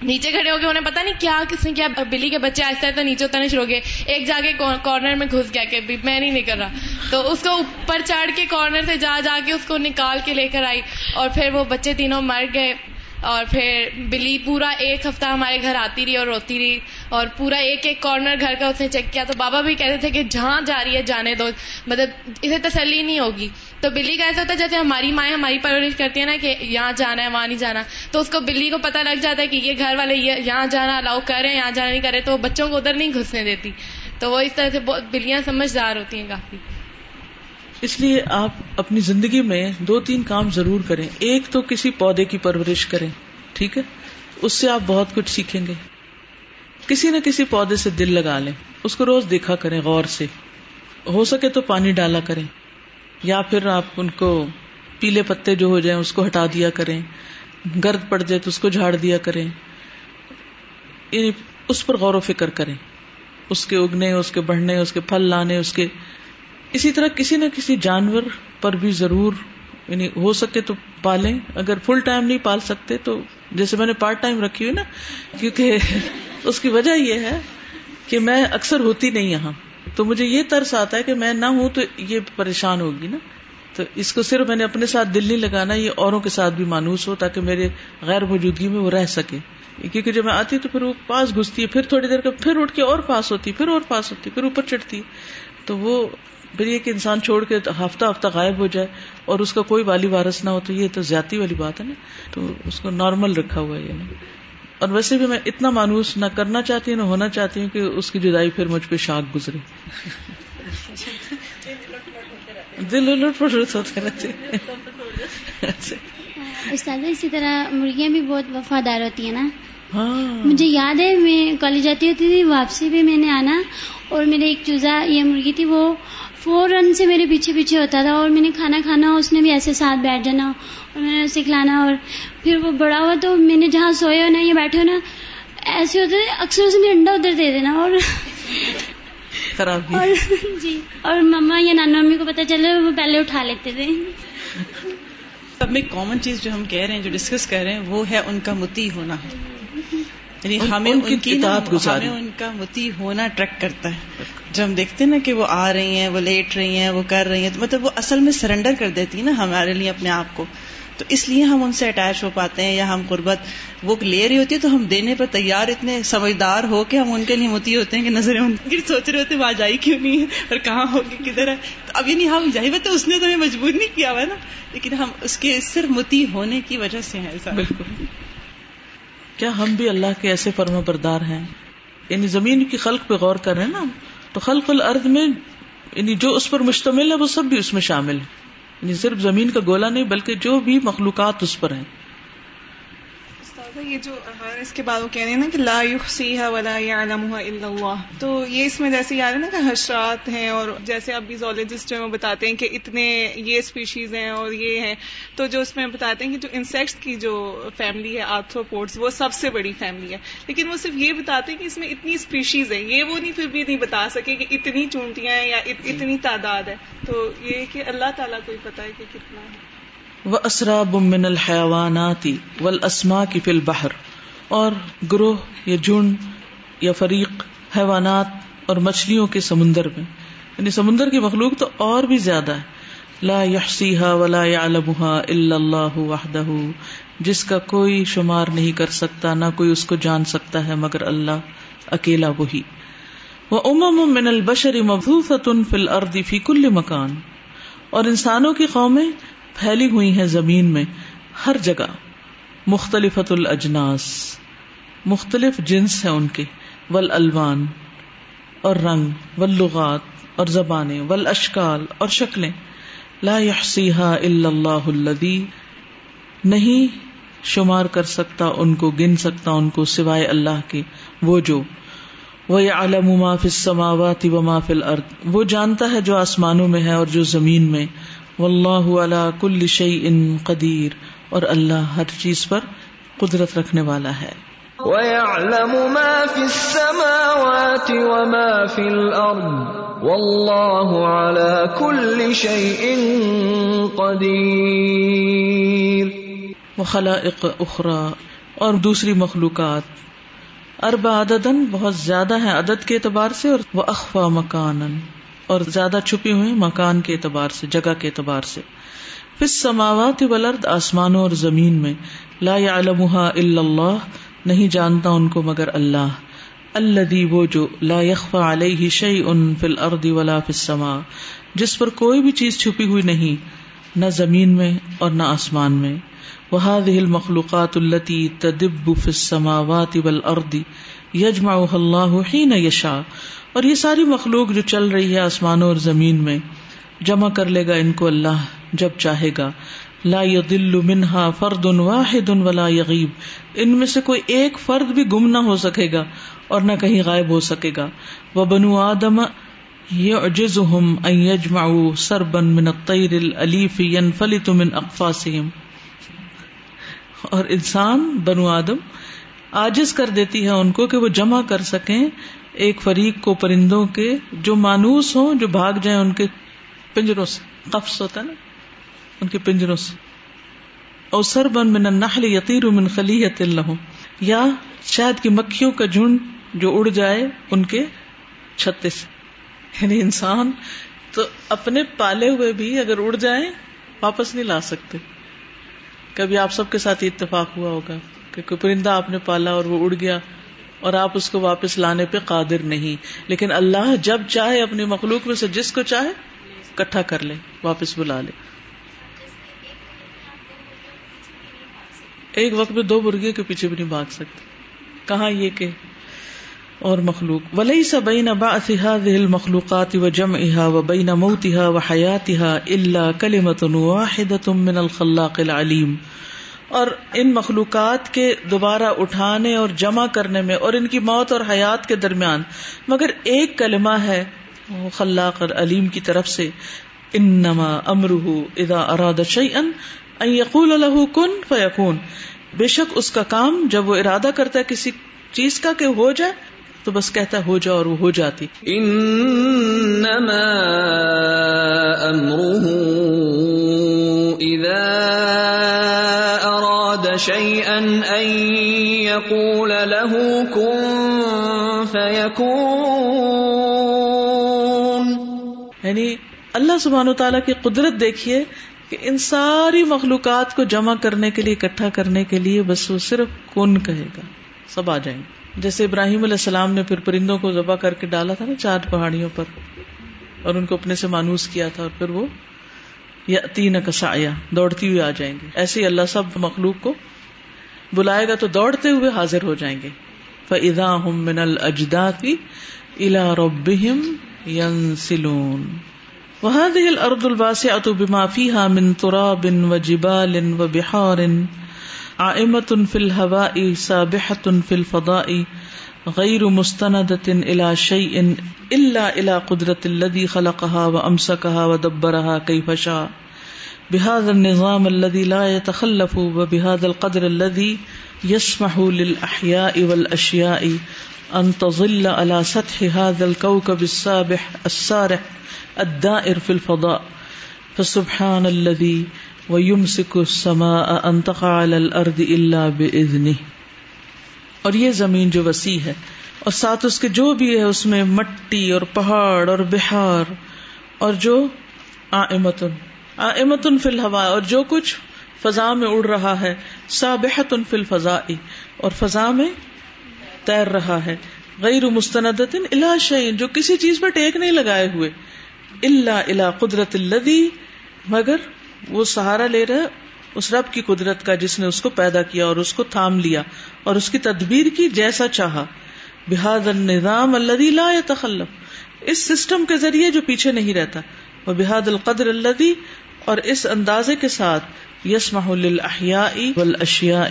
Speaker 10: نیچے کھڑے ہو گئے انہیں پتا نہیں کیا کس نے کیا بلی کے بچے آہستہ آہستہ نیچے اترنے شروع ہو گئے۔ ایک جا کے کارنر میں گھس گیا کہ میں نہیں نکل رہا۔ تو اس کو اوپر چڑھ کے کارنر سے جا جا کے اس کو نکال کے لے کر آئی۔ اور پھر وہ بچے تینوں مر گئے۔ اور پھر بلی پورا ایک ہفتہ ہمارے گھر آتی رہی اور روتی رہی۔ اور پورا ایک ایک کارنر گھر کا اس نے چیک کیا۔ تو بابا بھی کہتے تھے کہ جہاں جا رہی ہے جانے دو۔ مطلب اسے تسلی نہیں ہوگی۔ تو بلی کا ایسا ہوتا ہے جیسے ہماری مائیں ہماری پرورش کرتی ہے نا کہ یہاں جانا ہے، وہاں نہیں جانا۔ تو اس کو بلی کو پتا لگ جاتا ہے کہ یہ گھر والے یہاں جانا الاؤ کریں یہاں جانا نہیں کرے تو بچوں کو ادھر نہیں گھسنے دیتی۔ تو وہ اس طرح سے بہت بلیاں سمجھدار ہوتی ہیں کافی۔
Speaker 1: اس لیے آپ اپنی زندگی میں دو تین کام ضرور کریں۔ ایک تو کسی پودے کی پرورش کریں، ٹھیک ہے؟ اس سے آپ بہت کچھ سیکھیں گے۔ کسی نہ کسی پودے سے دل لگا لیں۔ اس کو روز دیکھا کریں غور سے۔ ہو سکے تو پانی ڈالا کریں۔ یا پھر آپ ان کو پیلے پتے جو ہو جائیں اس کو ہٹا دیا کریں، گرد پڑ جائے تو اس کو جھاڑ دیا کریں۔ یعنی اس پر غور و فکر کریں۔ اس کے اگنے، اس کے بڑھنے، اس کے پھل لانے، اس کے اسی طرح کسی نہ کسی جانور پر بھی ضرور یعنی ہو سکے تو پالیں۔ اگر فل ٹائم نہیں پال سکتے تو جیسے میں نے پارٹ ٹائم رکھی ہوئی نا، کیونکہ اس کی وجہ یہ ہے کہ میں اکثر ہوتی نہیں یہاں۔ تو مجھے یہ ترس آتا ہے کہ میں نہ ہوں تو یہ پریشان ہوگی نا۔ تو اس کو صرف میں نے اپنے ساتھ دل نہیں لگانا، یہ اوروں کے ساتھ بھی مانوس ہو تاکہ میرے غیر موجودگی میں وہ رہ سکے۔ کیونکہ جب میں آتی تو پھر وہ پاس گھستی ہے، پھر تھوڑی دیر کا پھر اٹھ کے اور پاس ہوتی، پھر اور پاس ہوتی، پھر اوپر چڑھتی۔ تو وہ پھر یہ کہ انسان چھوڑ کے ہفتہ ہفتہ غائب ہو جائے اور اس کا کوئی والی وارث نہ ہو تو یہ تو زیادتی والی بات ہے نا۔ تو اس کو نارمل رکھا ہوا ہے یہ۔ اور ویسے بھی میں اتنا مانوس نہ کرنا چاہتی ہوں نہ ہونا چاہتی ہوں کہ اس کی جدائی پھر مجھ پہ شاک گزرے۔ دل الٹ پلٹ ہوتے رہتے
Speaker 11: استاد اسی طرح مرغیاں بھی بہت وفادار ہوتی ہیں نا۔
Speaker 1: ہاں۔
Speaker 11: مجھے یاد ہے میں کالج جاتی ہوتی تھی واپسی بھی میں نے آنا اور میرے ایک چوزا یہ مرغی تھی وہ فوراً سے میرے پیچھے پیچھے ہوتا تھا اور میں نے کھانا کھانا اس نے بھی ایسے ساتھ بیٹھ جانا اور میں نے اسے کھلانا اور پھر وہ بڑا ہوا تو میں نے جہاں سوئے ہو نا یہ بیٹھے ہو نا ایسے ہوتے تھے اکثر اس نے انڈا ادھر دے دینا اور
Speaker 1: خراب
Speaker 11: اور جی اور مما یا نانا ممی کو پتا چلے وہ پہلے اٹھا لیتے تھے۔
Speaker 3: سب میں کامن چیز جو ہم کہہ رہے ہیں جو ڈسکس کر رہے ہیں وہ ہے ان کا متی ہونا۔ یعنی ہمیں
Speaker 1: ان کی اطاعت گزاری۔
Speaker 3: ہمیں ان کا متی ہونا ٹریک کرتا ہے۔ جب ہم دیکھتے ہیں نا کہ وہ آ رہی ہیں وہ لیٹ رہی ہیں وہ کر رہی ہیں تو مطلب وہ اصل میں سرنڈر کر دیتی ہیں نا ہمارے لیے اپنے آپ کو۔ تو اس لیے ہم ان سے اٹیچ ہو پاتے ہیں یا ہم قربت وہ لے رہی ہوتی ہے تو ہم دینے پر تیار اتنے سمجھدار ہو کے ہم ان کے لیے متی ہوتے ہیں کہ نظریں ان کی سوچ رہے ہوتے ہیں وہاں جائی کیوں نہیں ہے؟ اور کہاں ہوگی کدھر ہے؟ تو اب یعنی ہم ظاہر بات ہے اس نے تو ہمیں مجبور نہیں کیا ہوا نا۔ لیکن ہم اس کے صرف متی ہونے کی وجہ سے ہیں ایسا۔
Speaker 1: بالکل۔ کیا ہم بھی اللہ کے ایسے فرما بردار ہیں؟ یعنی زمین کی خلق پہ غور کر رہے ہیں نا؟ تو خلق الارض میں یعنی جو اس پر مشتمل ہے، وہ سب بھی اس میں شامل ہے یعنی صرف زمین کا گولا نہیں، بلکہ جو بھی مخلوقات اس پر ہیں۔
Speaker 12: یہ جو اس کے بعد وہ کہہ رہے ہیں نا کہ لا يحصيها ولا يعلمها الا اللہ۔ تو یہ اس میں جیسے یاد ہے نا کہ حشرات ہیں اور جیسے اب بھی زولوجسٹ جو بتاتے ہیں کہ اتنے یہ اسپیشیز ہیں اور یہ ہیں۔ تو جو اس میں بتاتے ہیں کہ جو انسیکٹس کی جو فیملی ہے آرتھروپوڈس وہ سب سے بڑی فیملی ہے۔ لیکن وہ صرف یہ بتاتے ہیں کہ اس میں اتنی اسپیشیز ہیں۔ یہ وہ نہیں، پھر بھی نہیں بتا سکے کہ اتنی چونٹیاں ہیں یا اتنی تعداد ہے۔ تو یہ کہ اللہ تعالیٰ کو ہی پتا ہے کہ کتنا ہے۔
Speaker 1: وہ اسراب من الحیوانات والاسما کی فل بہر اور گروہ یا جھنڈ یا فریق، حیوانات اور مچھلیوں کے سمندر میں۔ یعنی سمندر کی مخلوق تو اور بھی زیادہ ہے۔ لا يحصيها ولا يعلمها الا الله وحده جس کا کوئی شمار نہیں کر سکتا، نہ کوئی اس کو جان سکتا ہے، مگر اللہ اکیلا وہی۔ وہ امم من البشر مبثوثة في الارض في كل مکان اور انسانوں کی قومیں پھیلی ہوئی ہیں زمین میں، ہر جگہ مختلف الاجناس، مختلف جنس ہیں ان کے ول الوان اور رنگ، واللغات اور زبانیں، والاشکال اور شکلیں۔ لا يحصيها الا اللہ الذي نہیں شمار کر سکتا، ان کو گن سکتا، ان کو سوائے اللہ کے، وہ جو وہ علم ما فی السماوات وما فی الارض وہ جانتا ہے جو آسمانوں میں ہے اور جو زمین میں۔ واللہ علی کل شیء قدیر اور اللہ ہر چیز پر قدرت رکھنے والا ہے۔
Speaker 2: وَيَعْلَمُ مَا فِي السَّمَاوَاتِ وَمَا فِي الْأَرْضِ وَاللَّهُ عَلَى كُلِّ شَيْءٍ قَدِيرٌ۔
Speaker 1: وخلائق اخرى اور دوسری مخلوقات۔ اربع عددن بہت زیادہ ہیں عدد کے اعتبار سے اور وہ اخفا مکانن اور زیادہ چھپی ہوئی مکان کے اعتبار سے، جگہ کے اعتبار سے۔ پھر سماوات والارض، آسمانوں اور زمین میں۔ لا يعلمها الا اللہ، نہیں جانتا ان کو مگر اللہ۔ الذي وہ جو لا يخفى عليه شيء في الارض ولا في السماء۔ جس پر کوئی بھی چیز چھپی ہوئی نہیں، نہ زمین میں اور نہ آسمان میں۔ وهذه المخلوقات التي تدب في السماوات والارض يجمعها الله حين يشاء اور یہ ساری مخلوق جو چل رہی ہے آسمانوں اور زمین میں، جمع کر لے گا ان کو اللہ جب چاہے گا۔ لا يضل منها فرد واحد ولا يغيب ان میں سے کوئی ایک فرد بھی گم نہ ہو سکے گا اور نہ کہیں غائب ہو سکے گا۔ وبنو آدم يعجزهم ان يجمعوا سربا من الطير الاليف ينفلت من اقفاسهم اور انسان بنو آدم آجز کر دیتی ہے ان کو کہ وہ جمع کر سکیں ایک فریق کو پرندوں کے جو مانوس ہوں، جو بھاگ جائیں ان کے پنجروں سے، قفص ہوتا ہے نا، ان کے پنجروں سے۔ اور سر بن من النحل یطیر من خلیت لہم۔ یا شاید کی مکھیوں کا جھنڈ جو اڑ جائے ان کے چھتے سے۔ یعنی انسان تو اپنے پالے ہوئے بھی اگر اڑ جائیں، واپس نہیں لا سکتے۔ کبھی آپ سب کے ساتھ اتفاق ہوا ہوگا۔ کہ کوئی پرندہ آپ نے پالا اور وہ اڑ گیا اور آپ اس کو واپس لانے پہ قادر نہیں۔ لیکن اللہ جب چاہے اپنی مخلوق میں سے جس کو چاہے کٹھا کر لے، واپس بلا لے۔ ایک وقت میں دو مرغے کے پیچھے بھی نہیں بھاگ سکتے۔ کہاں یہ کہ اور مخلوق؟ ولی سا بین ابا دل مخلوقات و جم احا و بین موتها و حیاتها اللہ کلمت واحد من الخلاق العلیم اور ان مخلوقات کے دوبارہ اٹھانے اور جمع کرنے میں اور ان کی موت اور حیات کے درمیان۔ مگر ایک کلمہ ہے خلاق اور علیم کی طرف سے، انما امرہ اذا اراد شیئا ان یقول له کن فیکون۔ بے شک اس کا کام جب وہ ارادہ کرتا ہے کسی چیز کا کہ ہو جائے، تو بس کہتا ہو جا اور وہ ہو جاتی۔
Speaker 2: انما امره اذا شيئا ان يقول له كن فيكون
Speaker 1: یعنی اللہ سبحان و تعالیٰ کی قدرت دیکھیے کہ ان ساری مخلوقات کو جمع کرنے کے لیے، اکٹھا کرنے کے لیے بس وہ صرف کن کہے گا، سب آ جائیں گے۔ جیسے ابراہیم علیہ السلام نے پھر پرندوں کو ذبح کر کے ڈالا تھا نا چار پہاڑیوں پر، اور ان کو اپنے سے مانوس کیا تھا اور پھر وہ یا تین کسایا دوڑتی ہوئی آ جائیں گے۔ ایسے ہی اللہ سب مخلوق کو بلائے گا تو دوڑتے ہوئے حاضر ہو جائیں گے۔ فضا ہم من الجداتی الا ربهم ينسلون۔ وهذه الارض الواسعه بما فيها من تراب وجبال وبحار عائمة في الهواء سابحة في الفضاء غیر مستندة الى شيء الا الى قدرة الذي خلقها وامسكها ودبرها كيف شاء. بهذا النظام الذي لا يتخلف وبهذا القدر الذي يسمح للاحياء والاشياء ان تظل على سطح هذا الكوكب السابح السارح الدائر في الفضاء. فسبحان الذي ويمسك السماء ان تقع على الارض الا باذنه اور یہ زمین جو وسیع ہے، اور ساتھ اس کے جو بھی ہے، اس میں مٹی اور پہاڑ اور بہار اور جو آمتن آمتن فی الحوا اور جو کچھ فضا میں اڑ رہا ہے سابحت فی الفضا اور فضا میں تیر رہا ہے۔ غیر مستند الا شعین جو کسی چیز پر ٹیک نہیں لگائے ہوئے اللہ الا قدرت الدی مگر وہ سہارا لے رہا اس رب کی قدرت کا جس نے اس کو پیدا کیا اور اس کو تھام لیا اور اس کی تدبیر کی جیسا چاہا۔ بحاد النظام اللہ لا تخلف اس سسٹم کے ذریعے جو پیچھے نہیں رہتا۔ وہ بحاد القدر اللہ اور اس اندازے کے ساتھ یسمح للاحیاء والاشیاء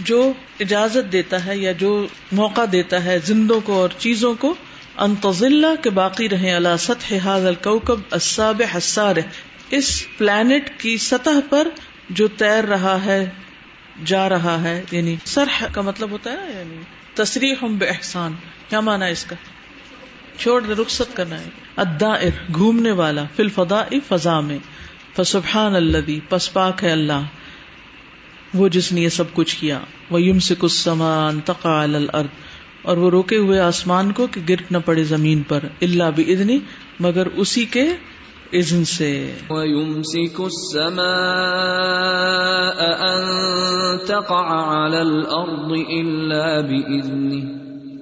Speaker 1: جو اجازت دیتا ہے یا جو موقع دیتا ہے زندوں کو اور چیزوں کو انتظلہ کے باقی رہیں۔ اللہ سطح هذا الكوكب السابح السارح۔ اس پلانٹ کی سطح پر جو تیر رہا ہے، جا رہا ہے یعنی سرح کا مطلب ہوتا ہے یعنی تصریح بے احسان کیا مانا اس کا؟ چھوڑ، رخصت کرنا ہے۔ الدائر، گھومنے والا، فی الفضاء فضا میں۔ فسبحان الذی، پس پاک ہے اللہ۔ وہ جس نے یہ سب کچھ کیا۔ وہ یم سے کچھ سمان تقا الارض۔ اور وہ روکے ہوئے آسمان کو کہ گر نہ پڑے زمین پر اللہ بھی ادنی مگر اسی کے اذن سے۔
Speaker 2: وَيُمْسِكُ السَّمَاءَ أَن تَقَعَ عَلَى الْأَرْضِ إِلَّا بِإِذْنِهِ۔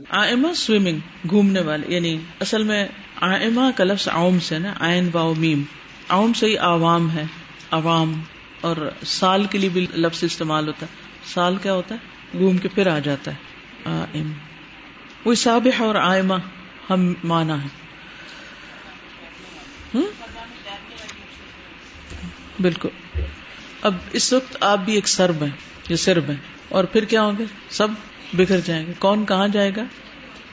Speaker 1: آئمہ سوئمنگ گھومنے والے یعنی اصل میں آئمہ کا لفظ عوم سے نا عین واو میم۔ عوم سے ہی عوام ہے عوام۔ اور سال کے لیے بھی لفظ استعمال ہوتا ہے۔ سال کیا ہوتا ہے؟ گھوم کے پھر آ جاتا ہے۔ آئم وہ سابح اور آئمہ ہم مانا ہے۔ بالکل۔ اب اس وقت آپ بھی ایک سرب ہیں، یہ سرب ہیں۔ اور پھر کیا ہوں گے؟ سب بکھر جائیں گے۔ کون کہاں جائے گا؟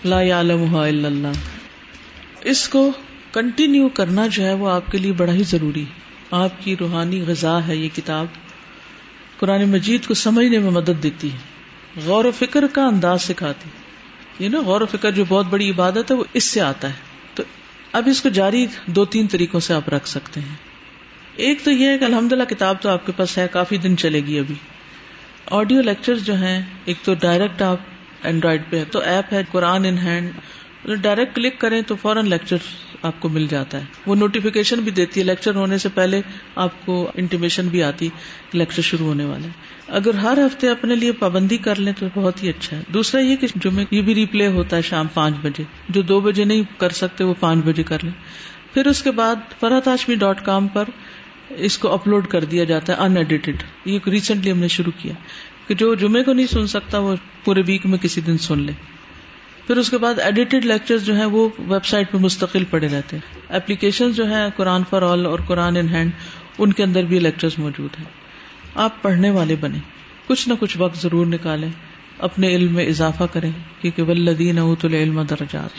Speaker 1: لا عالم اللہ۔ اس کو کنٹینیو کرنا جو ہے وہ آپ کے لیے بڑا ہی ضروری ہے۔ آپ کی روحانی غذا ہے یہ کتاب۔ قرآن مجید کو سمجھنے میں مدد دیتی ہے۔ غور و فکر کا انداز سکھاتی یہ نا غور و فکر جو بہت بڑی عبادت ہے وہ اس سے آتا ہے۔ تو اب اس کو جاری دو تین طریقوں سے آپ رکھ سکتے ہیں۔ ایک تو یہ ہے کہ الحمد للہ کتاب تو آپ کے پاس ہے، کافی دن چلے گی ابھی۔ آڈیو لیکچر جو ہیں، ایک تو ڈائریکٹ آپ اینڈرائڈ پہ تو ایپ ہے Quran in hand direct click کریں تو فوراً لیکچر آپ کو مل جاتا ہے۔ وہ نوٹیفکیشن بھی دیتی ہے لیکچر ہونے سے پہلے آپ کو انٹیمیشن بھی آتی لیکچر شروع ہونے والے اگر ہر ہفتے اپنے لیے پابندی کر لیں تو بہت ہی اچھا ہے۔ دوسرا یہ کہ جمعے یہ بھی ریپلے ہوتا ہے شام پانچ بجے۔ جو دو بجے نہیں کر سکتے وہ پانچ بجے کر لیں۔ پھر اس کے بعد فرحت ہاشمی ڈاٹ کام پر اس کو اپلوڈ کر دیا جاتا ہے ان ایڈیٹڈ یہ ریسنٹلی ہم نے شروع کیا. کہ جو جمعے کو نہیں سن سکتا وہ پورے ویک میں کسی دن سن لے. پھر اس کے بعد ایڈیٹڈ لیکچر جو ہے وہ ویب سائٹ پہ مستقل پڑے رہتے ہیں. اپلیکیشن جو ہے قرآن فار آل اور قرآن ان ہینڈ ان کے اندر بھی لیکچر موجود ہیں. آپ پڑھنے والے بنے کچھ نہ کچھ وقت ضرور نکالیں. اپنے علم میں اضافہ کریں. کیونکہ ولدین اوت العلم درجات.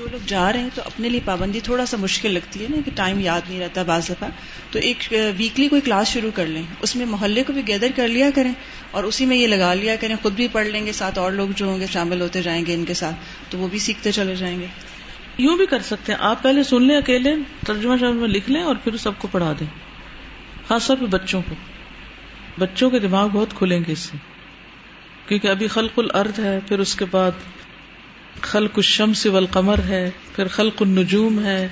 Speaker 3: جو لوگ جا رہے ہیں تو اپنے لیے پابندی تھوڑا سا مشکل لگتی ہے نا کہ ٹائم یاد نہیں رہتا بعض دفعہ۔ تو ایک ویکلی کوئی کلاس شروع کر لیں۔ اس میں محلے کو بھی گیدر کر لیا کریں اور اسی میں یہ لگا لیا کریں۔ خود بھی پڑھ لیں گے، ساتھ اور لوگ جو ہوں گے شامل ہوتے جائیں گے ان کے ساتھ۔ تو وہ بھی سیکھتے چلے جائیں گے۔
Speaker 1: یوں بھی کر سکتے ہیں۔ آپ پہلے سن لیں، اکیلے ترجمہ شرما میں لکھ لیں اور پھر سب کو پڑھا دیں۔ خاص طور پہ بچوں کو۔ بچوں کے دماغ بہت کھلیں گے اس سے۔ کیونکہ ابھی خلق الارض ہے، پھر اس کے بعد خلق الشمس والقمر ہے، پھر خلق النجوم ہے۔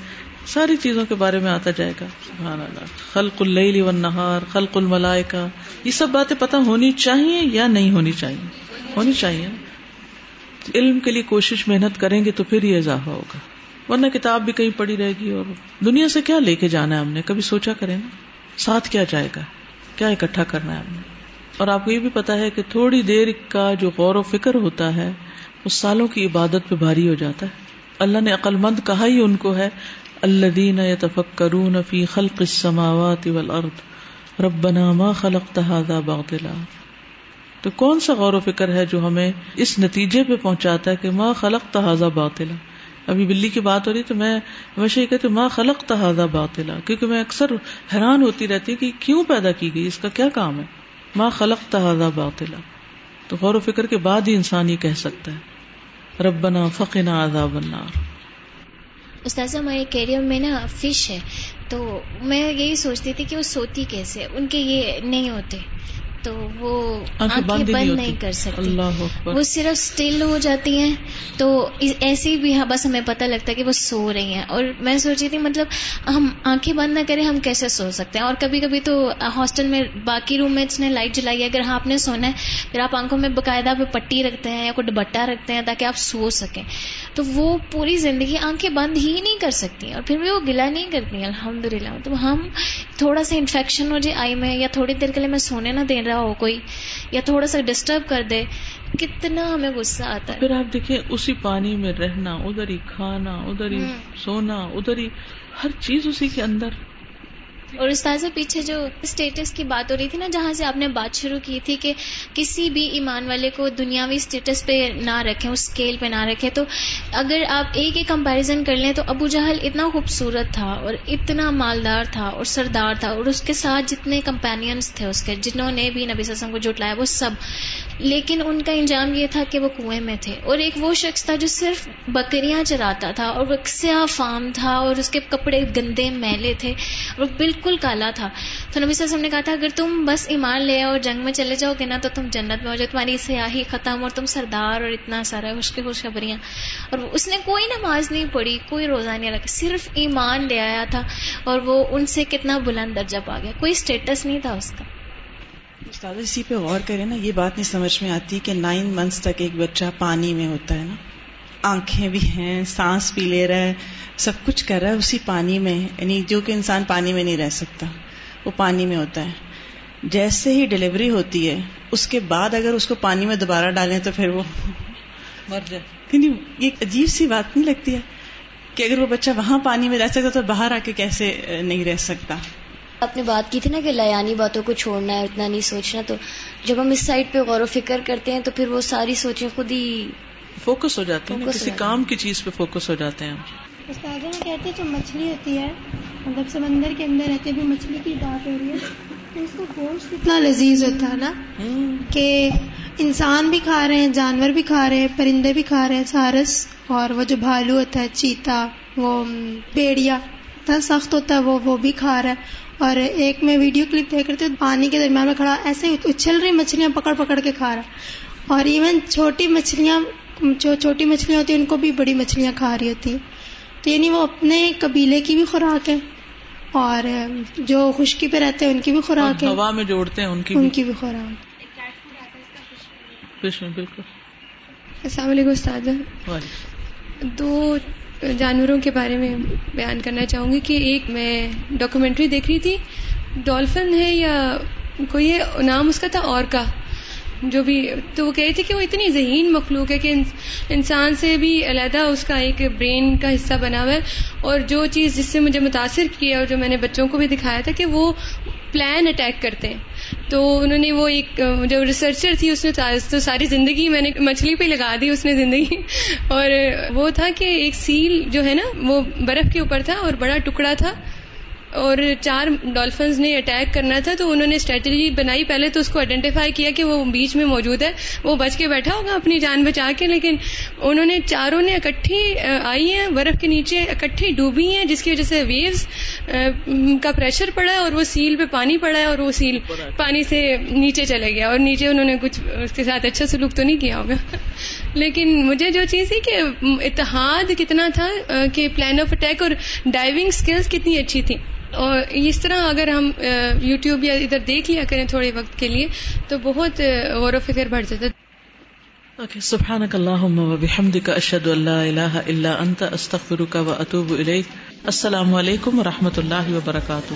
Speaker 1: ساری چیزوں کے بارے میں آتا جائے گا۔ سبحان اللہ۔ خلق اللیل والنہار، خلق الملائکہ۔ یہ سب باتیں پتہ ہونی چاہیے یا نہیں ہونی چاہیے؟ ہونی چاہیے۔ علم کے لیے کوشش، محنت کریں گے تو پھر یہ اضافہ ہوگا۔ ورنہ کتاب بھی کہیں پڑی رہے گی اور دنیا سے کیا لے کے جانا ہے ہم نے؟ کبھی سوچا کریں نا ساتھ کیا جائے گا؟ کیا اکٹھا کرنا ہے ہم نے؟ اور آپ کو یہ بھی پتا ہے کہ تھوڑی دیر کا جو غور و فکر ہوتا ہے اس سالوں کی عبادت پہ بھاری ہو جاتا ہے۔ اللہ نے عقل مند کہا ہی ان کو ہے اللہ دین يتفکرون فی خلق السماوات والارض، ربنا ما خلقت هذا باطلا۔ تو کون سا غور و فکر ہے جو ہمیں اس نتیجے پہ پہنچاتا ہے کہ ماں خلق تحاظہ باطلا۔ ابھی بلی کی بات ہو رہی تو میں ہمیشہ یہ کہتی ماں خلق تحاظہ باطلا۔ کیونکہ میں اکثر حیران ہوتی رہتی کہ کیوں پیدا کی گئی، اس کا کیا کام ہے؟ ماں خلق تحاظہ باطلا۔ تو غور و فکر کے بعد ہی انسان یہ کہہ سکتا ہے۔ ربنا فقنا عذاب النار۔
Speaker 13: استاذ ہمارے کیریئر میں نا فش ہے، تو میں یہی سوچتی تھی کہ وہ سوتی کیسے؟ ان کے یہ نہیں ہوتے۔ تو وہ آنکھیں بند نہیں کر سکتی۔ وہ صرف اسٹل ہو جاتی ہیں۔ تو ایسی بھی ہاں بس ہمیں پتہ لگتا ہے کہ وہ سو رہی ہیں۔ اور میں سوچی تھی مطلب ہم آنکھیں بند نہ کریں ہم کیسے سو سکتے ہیں؟ اور کبھی کبھی تو ہاسٹل میں باقی روم میٹس نے لائٹ جلائی۔ ہے اگر ہاں آپ نے سونا ہے پھر آپ آنکھوں میں باقاعدہ پٹی رکھتے ہیں یا کوئی ڈبٹا رکھتے ہیں تاکہ آپ سو سکیں۔ تو وہ پوری زندگی آنکھیں بند ہی نہیں کر سکتی اور پھر بھی وہ گلا نہیں کرتی الحمد للہ تو ہم تھوڑا سا انفیکشن ہو جائے آئی میں یا تھوڑی دیر کے لیے میں سونے نہ دے رہا ہو کوئی یا تھوڑا سا ڈسٹرب کر دے کتنا ہمیں غصہ آتا ہے۔
Speaker 1: پھر آپ دیکھیں اسی پانی میں رہنا ادھر ہی کھانا ادھر ہی سونا ادھر ہی ہر چیز اسی کے اندر۔
Speaker 13: اور استاذہ پیچھے جو اسٹیٹس کی بات ہو رہی تھی نا، جہاں سے آپ نے بات شروع کی تھی کہ کسی بھی ایمان والے کو دنیاوی اسٹیٹس پہ نہ رکھیں، اس اسکیل پہ نہ رکھیں۔ تو اگر آپ ایک ایک کمپیریزن کر لیں تو ابو جہل اتنا خوبصورت تھا اور اتنا مالدار تھا اور سردار تھا اور اس کے ساتھ جتنے کمپینئنس تھے اس کے، جنہوں نے بھی نبی وسلم کو جٹلایا وہ سب لیکن ان کا انجام یہ تھا کہ وہ کنویں میں تھے۔ اور ایک وہ شخص تھا جو صرف بکریاں چراتا تھا اور وہ سیاہ فام تھا اور اس کے کپڑے گندے میلے تھے اور بالکل بالکل کالا تھا۔ تو نبی صلی اللہ علیہ وسلم نے کہا تھا، اگر تم بس ایمان لے اور جنگ میں چلے جاؤ گے نا، تو تم جنت میں ہو جائے تمہاری سیاہی ختم اور تم سردار اور اتنا سارا خوش کے خوشخبریاں۔ اور اس نے کوئی نماز نہیں پڑھی، کوئی روزہ نہیں رکھا، صرف ایمان لے آیا تھا اور وہ ان سے کتنا بلند درجہ پا گیا۔ کوئی اسٹیٹس نہیں تھا اس کا۔
Speaker 3: استاد اسی پہ غور کرے نا یہ بات نہیں سمجھ میں آتی کہ نائن منتھس تک ایک بچہ پانی میں ہوتا ہے نا۔ آنکھیں بھی ہیں سانس بھی لے رہا ہے سب کچھ کر رہا ہے اسی پانی میں یعنی جو کہ انسان پانی میں نہیں رہ سکتا وہ پانی میں ہوتا ہے۔ جیسے ہی ڈلیوری ہوتی ہے اس کے بعد اگر اس کو پانی میں دوبارہ ڈالیں تو پھر وہ مر جائے۔ یہ عجیب سی بات نہیں لگتی ہے کہ اگر وہ بچہ وہاں پانی میں رہ سکتا تو باہر آ کے کیسے نہیں رہ سکتا۔
Speaker 14: آپ نے بات کی تھی نا کہ لیانی باتوں کو چھوڑنا ہے اتنا نہیں سوچنا تو جب ہم اس سائڈ پہ غور و فکر کرتے ہیں تو پھر وہ ساری سوچیں خود ہی
Speaker 1: فوکس ہو جاتے ہیں کسی کام کی چیز پہ فوکس ہو جاتے ہیں
Speaker 15: استاد میں کہتے ہیں جو مچھلی ہوتی ہے مطلب سمندر کے اندر رہتے ہوئے مچھلی کی بات ہو رہی ہے تو اس کا گوشت اتنا لذیذ ہوتا ہے نا کہ انسان بھی کھا رہے ہیں جانور بھی کھا رہے ہیں پرندے بھی کھا رہے ہیں سارس اور وہ جو بھالو ہوتا ہے چیتا وہ بیڑیا اتنا سخت ہوتا ہے وہ وہ بھی کھا رہا ہے۔ اور ایک میں ویڈیو کلپ دیکھ رہے تھے پانی کے درمیان میں کھڑا ایسے اچھل رہی مچھلیاں پکڑ پکڑ کے کھا رہا۔ اور ایون چھوٹی مچھلیاں جو چھوٹی مچھلیاں ہوتی ہیں ان کو بھی بڑی مچھلیاں کھا رہی ہوتی۔ ہیں تو یعنی وہ اپنے قبیلے کی بھی خوراک ہے اور جو خشکی پہ رہتے ہیں ان کی بھی خوراک ہے۔
Speaker 1: ہوا میں جوڑتے ہیں ان کی
Speaker 15: ان کی بھی خوراک۔
Speaker 1: بالکل۔
Speaker 15: السلام علیکم استاد دو جانوروں کے بارے میں بیان کرنا چاہوں گی کہ ایک میں ڈاکومنٹری دیکھ رہی تھی ڈولفن ہے یا کوئی نام اس کا تھا اور کا جو بھی، تو وہ کہے تھے کہ وہ اتنی ذہین مخلوق ہے کہ انسان سے بھی علیحدہ اس کا ایک برین کا حصہ بنا ہوا ہے۔ اور جو چیز جس سے مجھے متاثر کیا اور جو میں نے بچوں کو بھی دکھایا تھا کہ وہ پلان اٹیک کرتے ہیں۔ تو انہوں نے وہ ایک جو ریسرچر تھی، اس نے تو ساری زندگی میں نے مچھلی پہ لگا دی اس نے زندگی۔ اور وہ تھا کہ ایک سیل جو ہے نا، وہ برف کے اوپر تھا اور بڑا ٹکڑا تھا۔ اور چار ڈولفنز نے اٹیک کرنا تھا تو انہوں نے اسٹریٹجی بنائی۔ پہلے تو اس کو آئیڈینٹیفائی کیا کہ وہ بیچ میں موجود ہے۔ وہ بچ کے بیٹھا ہوگا اپنی جان بچا کے لیکن انہوں نے چاروں نے اکٹھی آئی ہیں برف کے نیچے اکٹھی ڈوبی ہیں جس کی وجہ سے ویوز کا پریشر پڑا اور وہ سیل پہ پانی پڑا ہے اور وہ سیل پانی سے نیچے چلے گیا۔ اور نیچے انہوں نے کچھ اس کے ساتھ اچھا سلوک تو نہیں کیا ہوگا۔ لیکن مجھے جو چیز ہے کہ اتحاد کتنا تھا کہ پلان آف اٹیک اور ڈائیونگ اسکلس کتنی اچھی تھی اور اس طرح اگر ہم یوٹیوب یا ادھر دیکھ لیا کریں تھوڑے وقت کے لیے، تو بہت غور و فکر بڑھ جاتا
Speaker 1: اوکے سبحان اللہم و بحمدک الہ الا انت، استغفرک و اطوب السلام علیکم و رحمۃ اللہ وبرکاتہ۔